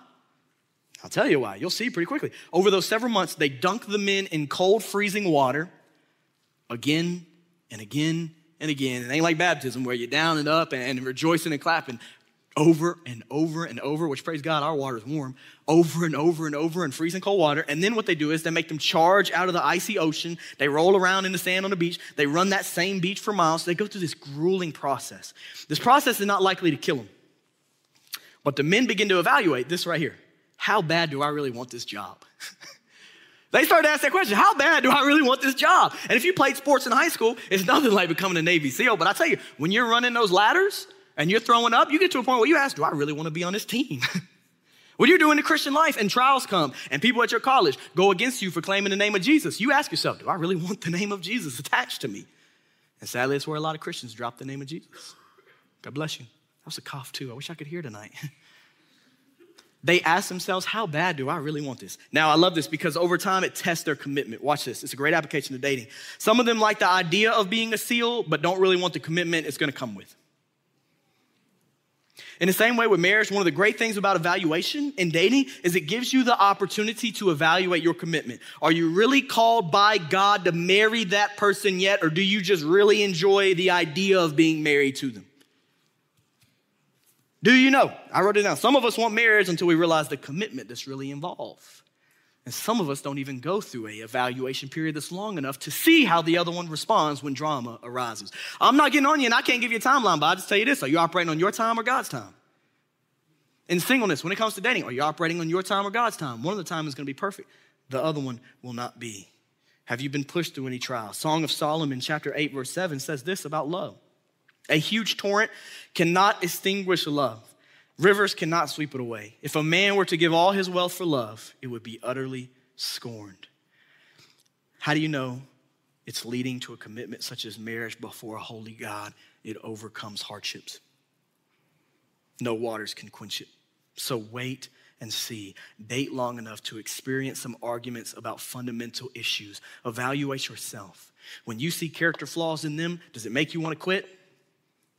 I'll tell you why. You'll see pretty quickly. Over those several months, they dunk the men in cold, freezing water again and again and again. It ain't like baptism where you're down and up and rejoicing and clapping over and over and over, which praise God, our water is warm, over and over and over in freezing cold water. And then what they do is they make them charge out of the icy ocean. They roll around in the sand on the beach. They run that same beach for miles. They go through this grueling process. This process is not likely to kill them. But the men begin to evaluate this right here. How bad do I really want this job? They started to ask that question How bad do I really want this job? And if you played sports in high school, it's nothing like becoming a Navy SEAL. But I tell you, when you're running those ladders, and you're throwing up, you get to a point where you ask, Do I really want to be on this team? when you're doing the Christian life and trials come and people at your college go against you for claiming the name of Jesus, you ask yourself, Do I really want the name of Jesus attached to me? And sadly, that's where a lot of Christians drop the name of Jesus. God bless you. That was a cough, too. I wish I could hear tonight. they ask themselves, How bad do I really want this? Now, I love this because over time it tests their commitment. Watch this. It's a great application to dating. Some of them like the idea of being a SEAL, but don't really want the commitment it's going to come with. In the same way with marriage, one of the great things about evaluation in dating is it gives you the opportunity to evaluate your commitment. Are you really called by God to marry that person yet, or do you just really enjoy the idea of being married to them? Do you know? I wrote it down. Some of us want marriage until we realize the commitment that's really involved. And some of us don't even go through a evaluation period that's long enough to see how the other one responds when drama arises. I'm not getting on you and I can't give you a timeline, but I'll just tell you this. Are you operating on your time or God's time? In singleness, when it comes to dating, are you operating on your time or God's time? One of the time is going to be perfect. The other one will not be. Have you been pushed through any trials? Song of Solomon, chapter 8, verse 7 says this about love. A huge torrent cannot extinguish love. Rivers cannot sweep it away. If a man were to give all his wealth for love, it would be utterly scorned. How do you know it's leading to a commitment such as marriage before a holy God? It overcomes hardships. No waters can quench it. So wait and see. Date long enough to experience some arguments about fundamental issues. Evaluate yourself. When you see character flaws in them, does it make you want to quit?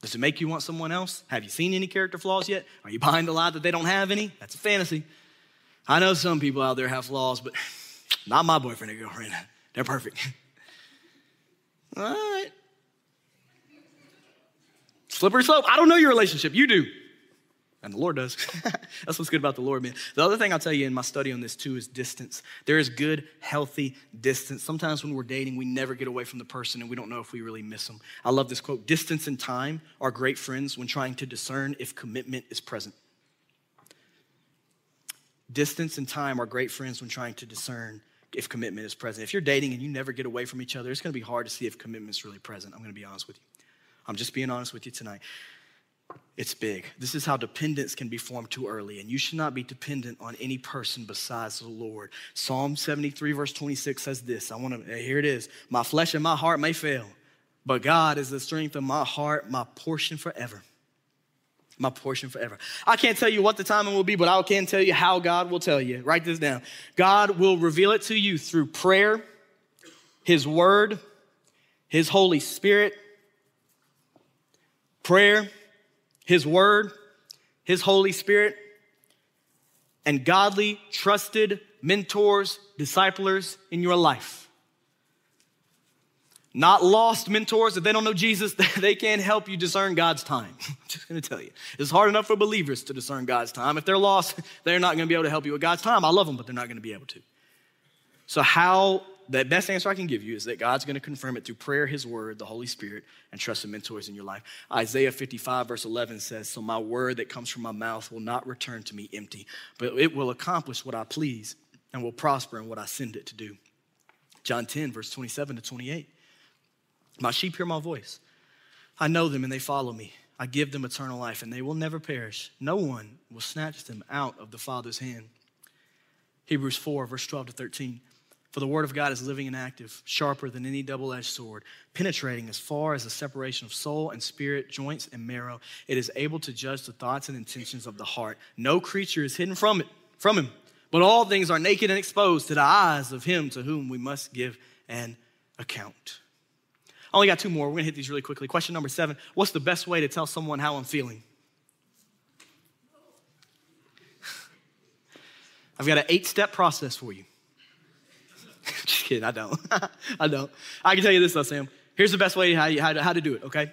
Does it make you want someone else? Have you seen any character flaws yet? Are you buying the lie that they don't have any? That's a fantasy. I know some people out there have flaws, but not my boyfriend or girlfriend. They're perfect. All right. Slippery slope. I don't know your relationship. You do. And the Lord does. That's what's good about the Lord, man. The other thing I'll tell you in my study on this too is distance. There is good, healthy distance. Sometimes when we're dating, we never get away from the person and we don't know if we really miss them. I love this quote Distance and time are great friends when trying to discern if commitment is present. Distance and time are great friends when trying to discern if commitment is present. If you're dating and you never get away from each other, it's gonna be hard to see if commitment is really present. I'm gonna be honest with you. I'm just being honest with you tonight. It's big. This is how dependence can be formed too early, and you should not be dependent on any person besides the Lord. Psalm 73, verse 26 says this. I want to, here it is. My flesh and my heart may fail, but God is the strength of my heart, my portion forever. My portion forever. I can't tell you what the timing will be, but I can tell you how God will tell you. Write this down. God will reveal it to you through prayer, His Word, His Holy Spirit. Prayer, his Word, His Holy Spirit, and godly, trusted mentors, disciplers in your life. Not lost mentors that they don't know Jesus, they can't help you discern God's time. I'm just gonna tell you. It's hard enough for believers to discern God's time. If they're lost, they're not gonna be able to help you with God's time. I love them, but they're not gonna be able to. So, how the best answer I can give you is that God's going to confirm it through prayer, His word, the Holy Spirit, and trusted mentors in your life. Isaiah 55, verse 11 says, So my word that comes from my mouth will not return to me empty, but it will accomplish what I please and will prosper in what I send it to do. John 10, verse 27 to 28. My sheep hear my voice. I know them and they follow me. I give them eternal life, and they will never perish. No one will snatch them out of the Father's hand. Hebrews 4, verse 12 to 13. For the word of God is living and active, sharper than any double edged sword, penetrating as far as the separation of soul and spirit, joints and marrow. It is able to judge the thoughts and intentions of the heart. No creature is hidden from it, from him, but all things are naked and exposed to the eyes of him to whom we must give an account. I only got two more. We're gonna hit these really quickly. Question number seven What's the best way to tell someone how I'm feeling? I've got an eight step process for you. Just kidding, I don't. I don't. I can tell you this though, Sam. Here's the best way how, you, how, to, how to do it, okay?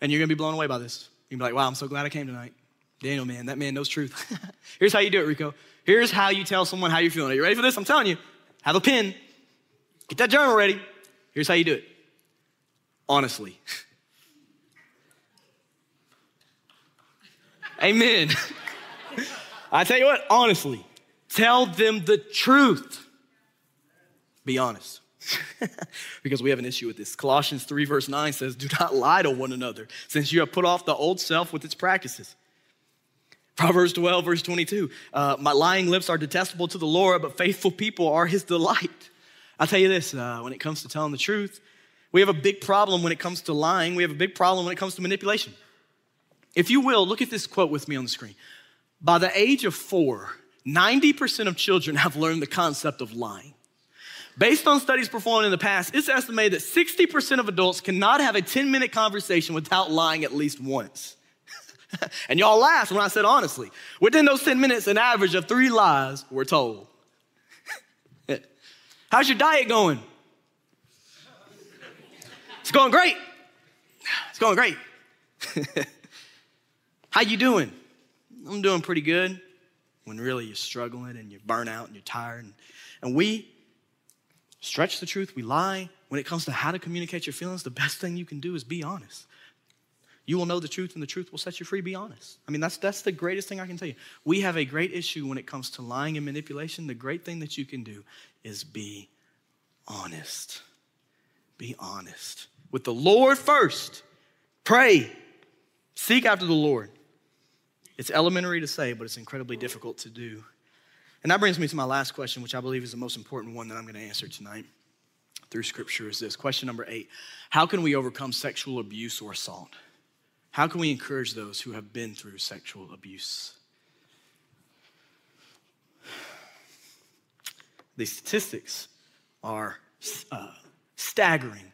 And you're gonna be blown away by this. You're gonna be like, wow, I'm so glad I came tonight. Daniel, man, that man knows truth. Here's how you do it, Rico. Here's how you tell someone how you're feeling. Are you ready for this? I'm telling you. Have a pen. Get that journal ready. Here's how you do it. Honestly. Amen. I tell you what, honestly, tell them the truth. Be honest. because we have an issue with this. Colossians 3, verse 9 says, Do not lie to one another, since you have put off the old self with its practices. Proverbs 12, verse 22 uh, My lying lips are detestable to the Lord, but faithful people are his delight. I'll tell you this uh, when it comes to telling the truth, we have a big problem when it comes to lying, we have a big problem when it comes to manipulation. If you will, look at this quote with me on the screen. By the age of four, 90% of children have learned the concept of lying. Based on studies performed in the past, it's estimated that 60% of adults cannot have a 10 minute conversation without lying at least once. and y'all laughed when I said honestly. Within those 10 minutes, an average of three lies were told. How's your diet going? It's going great. It's going great. How you doing? I'm doing pretty good. When really you're struggling and you're burnt out and you're tired. And, and we stretch the truth, we lie. When it comes to how to communicate your feelings, the best thing you can do is be honest. You will know the truth, and the truth will set you free. Be honest. I mean, that's, that's the greatest thing I can tell you. We have a great issue when it comes to lying and manipulation. The great thing that you can do is be honest. Be honest. With the Lord first. Pray. Seek after the Lord. It's elementary to say, but it's incredibly difficult to do. And that brings me to my last question, which I believe is the most important one that I'm going to answer tonight through scripture is this. Question number eight How can we overcome sexual abuse or assault? How can we encourage those who have been through sexual abuse? The statistics are uh, staggering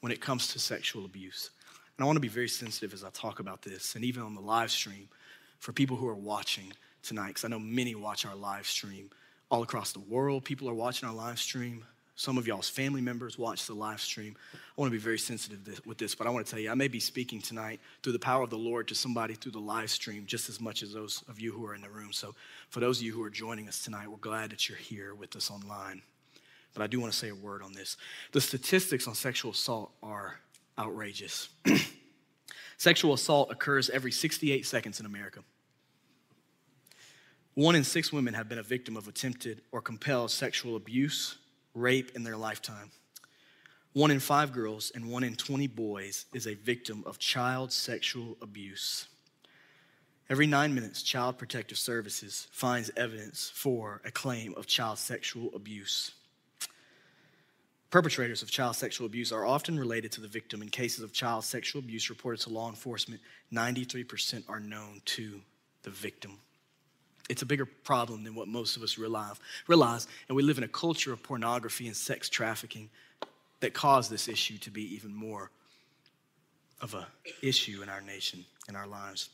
when it comes to sexual abuse. And I want to be very sensitive as I talk about this, and even on the live stream for people who are watching tonight, because I know many watch our live stream all across the world. People are watching our live stream. Some of y'all's family members watch the live stream. I want to be very sensitive with this, but I want to tell you, I may be speaking tonight through the power of the Lord to somebody through the live stream just as much as those of you who are in the room. So, for those of you who are joining us tonight, we're glad that you're here with us online. But I do want to say a word on this. The statistics on sexual assault are outrageous. sexual assault occurs every 68 seconds in America. One in six women have been a victim of attempted or compelled sexual abuse, rape in their lifetime. One in five girls and one in 20 boys is a victim of child sexual abuse. Every nine minutes, Child Protective Services finds evidence for a claim of child sexual abuse. Perpetrators of child sexual abuse are often related to the victim. In cases of child sexual abuse reported to law enforcement, 93% are known to the victim. It's a bigger problem than what most of us realize, and we live in a culture of pornography and sex trafficking that cause this issue to be even more of an issue in our nation, in our lives.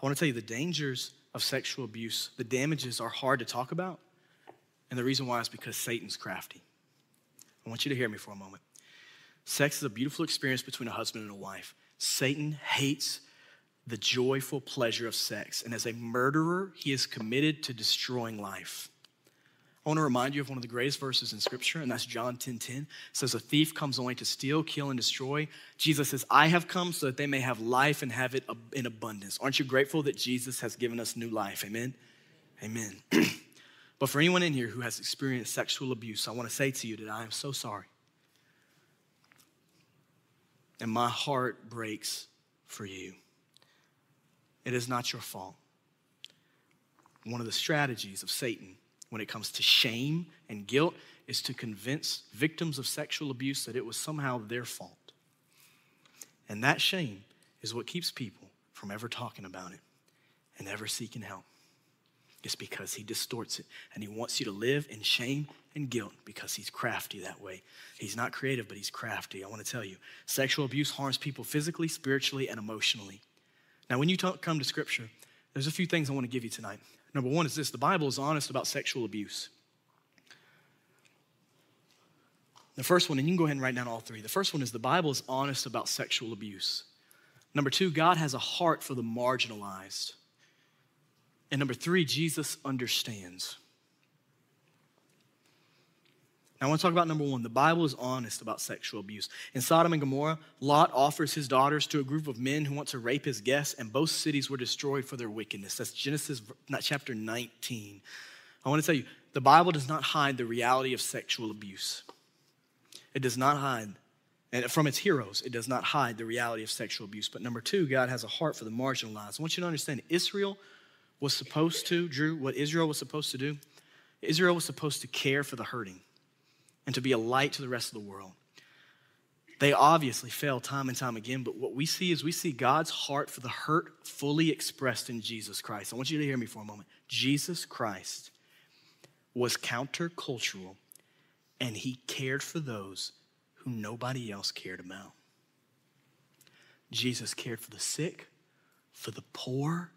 I want to tell you the dangers of sexual abuse, the damages are hard to talk about, and the reason why is because Satan's crafty. I want you to hear me for a moment. Sex is a beautiful experience between a husband and a wife. Satan hates the joyful pleasure of sex. And as a murderer, he is committed to destroying life. I want to remind you of one of the greatest verses in Scripture, and that's John 10 10. It says, A thief comes only to steal, kill, and destroy. Jesus says, I have come so that they may have life and have it in abundance. Aren't you grateful that Jesus has given us new life? Amen? Amen. but for anyone in here who has experienced sexual abuse, I want to say to you that I am so sorry. And my heart breaks for you. It is not your fault. One of the strategies of Satan when it comes to shame and guilt is to convince victims of sexual abuse that it was somehow their fault. And that shame is what keeps people from ever talking about it and ever seeking help. It's because he distorts it and he wants you to live in shame and guilt because he's crafty that way. He's not creative, but he's crafty. I want to tell you, sexual abuse harms people physically, spiritually, and emotionally. Now, when you talk, come to scripture, there's a few things I want to give you tonight. Number one is this the Bible is honest about sexual abuse. The first one, and you can go ahead and write down all three. The first one is the Bible is honest about sexual abuse. Number two, God has a heart for the marginalized. And number three, Jesus understands. Now, I want to talk about number one. The Bible is honest about sexual abuse. In Sodom and Gomorrah, Lot offers his daughters to a group of men who want to rape his guests, and both cities were destroyed for their wickedness. That's Genesis chapter 19. I want to tell you, the Bible does not hide the reality of sexual abuse. It does not hide, and from its heroes, it does not hide the reality of sexual abuse. But number two, God has a heart for the marginalized. I want you to understand Israel was supposed to, Drew, what Israel was supposed to do, Israel was supposed to care for the hurting and to be a light to the rest of the world. They obviously fail time and time again, but what we see is we see God's heart for the hurt fully expressed in Jesus Christ. I want you to hear me for a moment. Jesus Christ was countercultural and he cared for those who nobody else cared about. Jesus cared for the sick, for the poor,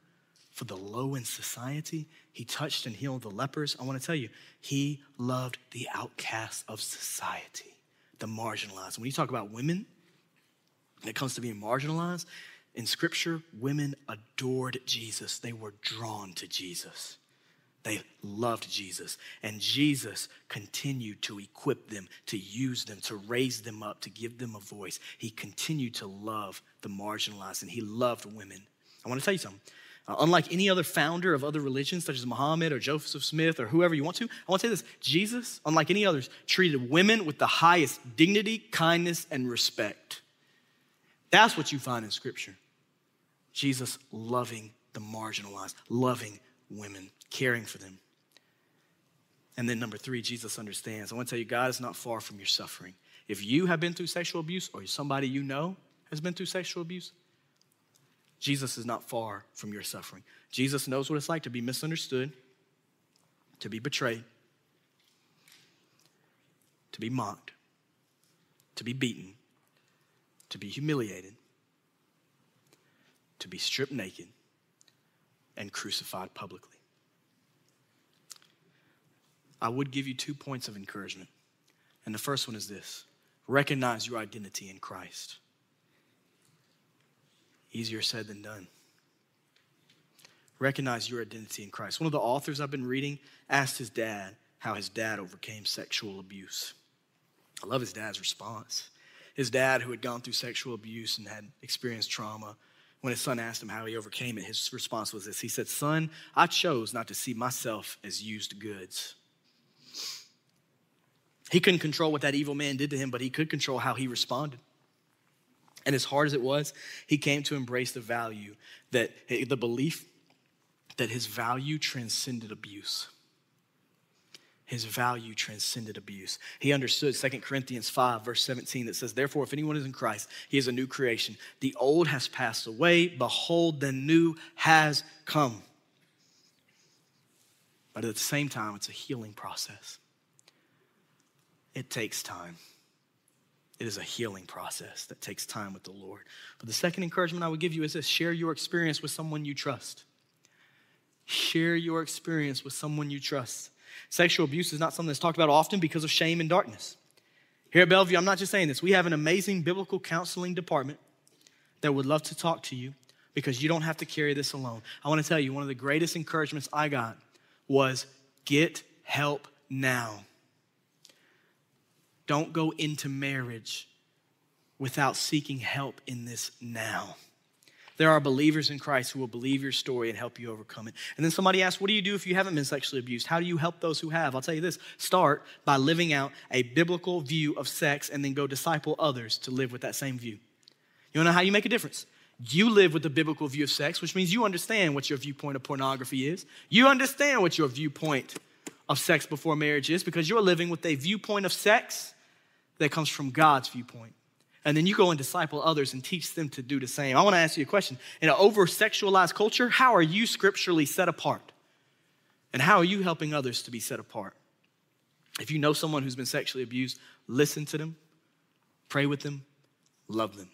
for the low in society. He touched and healed the lepers. I want to tell you, he loved the outcasts of society, the marginalized. When you talk about women, when it comes to being marginalized, in scripture, women adored Jesus. They were drawn to Jesus. They loved Jesus. And Jesus continued to equip them, to use them, to raise them up, to give them a voice. He continued to love the marginalized and he loved women. I want to tell you something. Uh, unlike any other founder of other religions, such as Muhammad or Joseph Smith or whoever you want to, I want to say this Jesus, unlike any others, treated women with the highest dignity, kindness, and respect. That's what you find in Scripture. Jesus loving the marginalized, loving women, caring for them. And then, number three, Jesus understands. I want to tell you, God is not far from your suffering. If you have been through sexual abuse or somebody you know has been through sexual abuse, Jesus is not far from your suffering. Jesus knows what it's like to be misunderstood, to be betrayed, to be mocked, to be beaten, to be humiliated, to be stripped naked, and crucified publicly. I would give you two points of encouragement. And the first one is this recognize your identity in Christ. Easier said than done. Recognize your identity in Christ. One of the authors I've been reading asked his dad how his dad overcame sexual abuse. I love his dad's response. His dad, who had gone through sexual abuse and had experienced trauma, when his son asked him how he overcame it, his response was this He said, Son, I chose not to see myself as used goods. He couldn't control what that evil man did to him, but he could control how he responded. And as hard as it was, he came to embrace the value that the belief that his value transcended abuse. His value transcended abuse. He understood 2 Corinthians 5, verse 17, that says, Therefore, if anyone is in Christ, he is a new creation. The old has passed away. Behold, the new has come. But at the same time, it's a healing process. It takes time. It is a healing process that takes time with the Lord. But the second encouragement I would give you is this share your experience with someone you trust. Share your experience with someone you trust. Sexual abuse is not something that's talked about often because of shame and darkness. Here at Bellevue, I'm not just saying this, we have an amazing biblical counseling department that would love to talk to you because you don't have to carry this alone. I want to tell you, one of the greatest encouragements I got was get help now. Don't go into marriage without seeking help in this now. There are believers in Christ who will believe your story and help you overcome it. And then somebody asks, What do you do if you haven't been sexually abused? How do you help those who have? I'll tell you this start by living out a biblical view of sex and then go disciple others to live with that same view. You wanna know how you make a difference? You live with the biblical view of sex, which means you understand what your viewpoint of pornography is. You understand what your viewpoint of sex before marriage is because you're living with a viewpoint of sex that comes from God's viewpoint. And then you go and disciple others and teach them to do the same. I want to ask you a question. In an over sexualized culture, how are you scripturally set apart? And how are you helping others to be set apart? If you know someone who's been sexually abused, listen to them, pray with them, love them.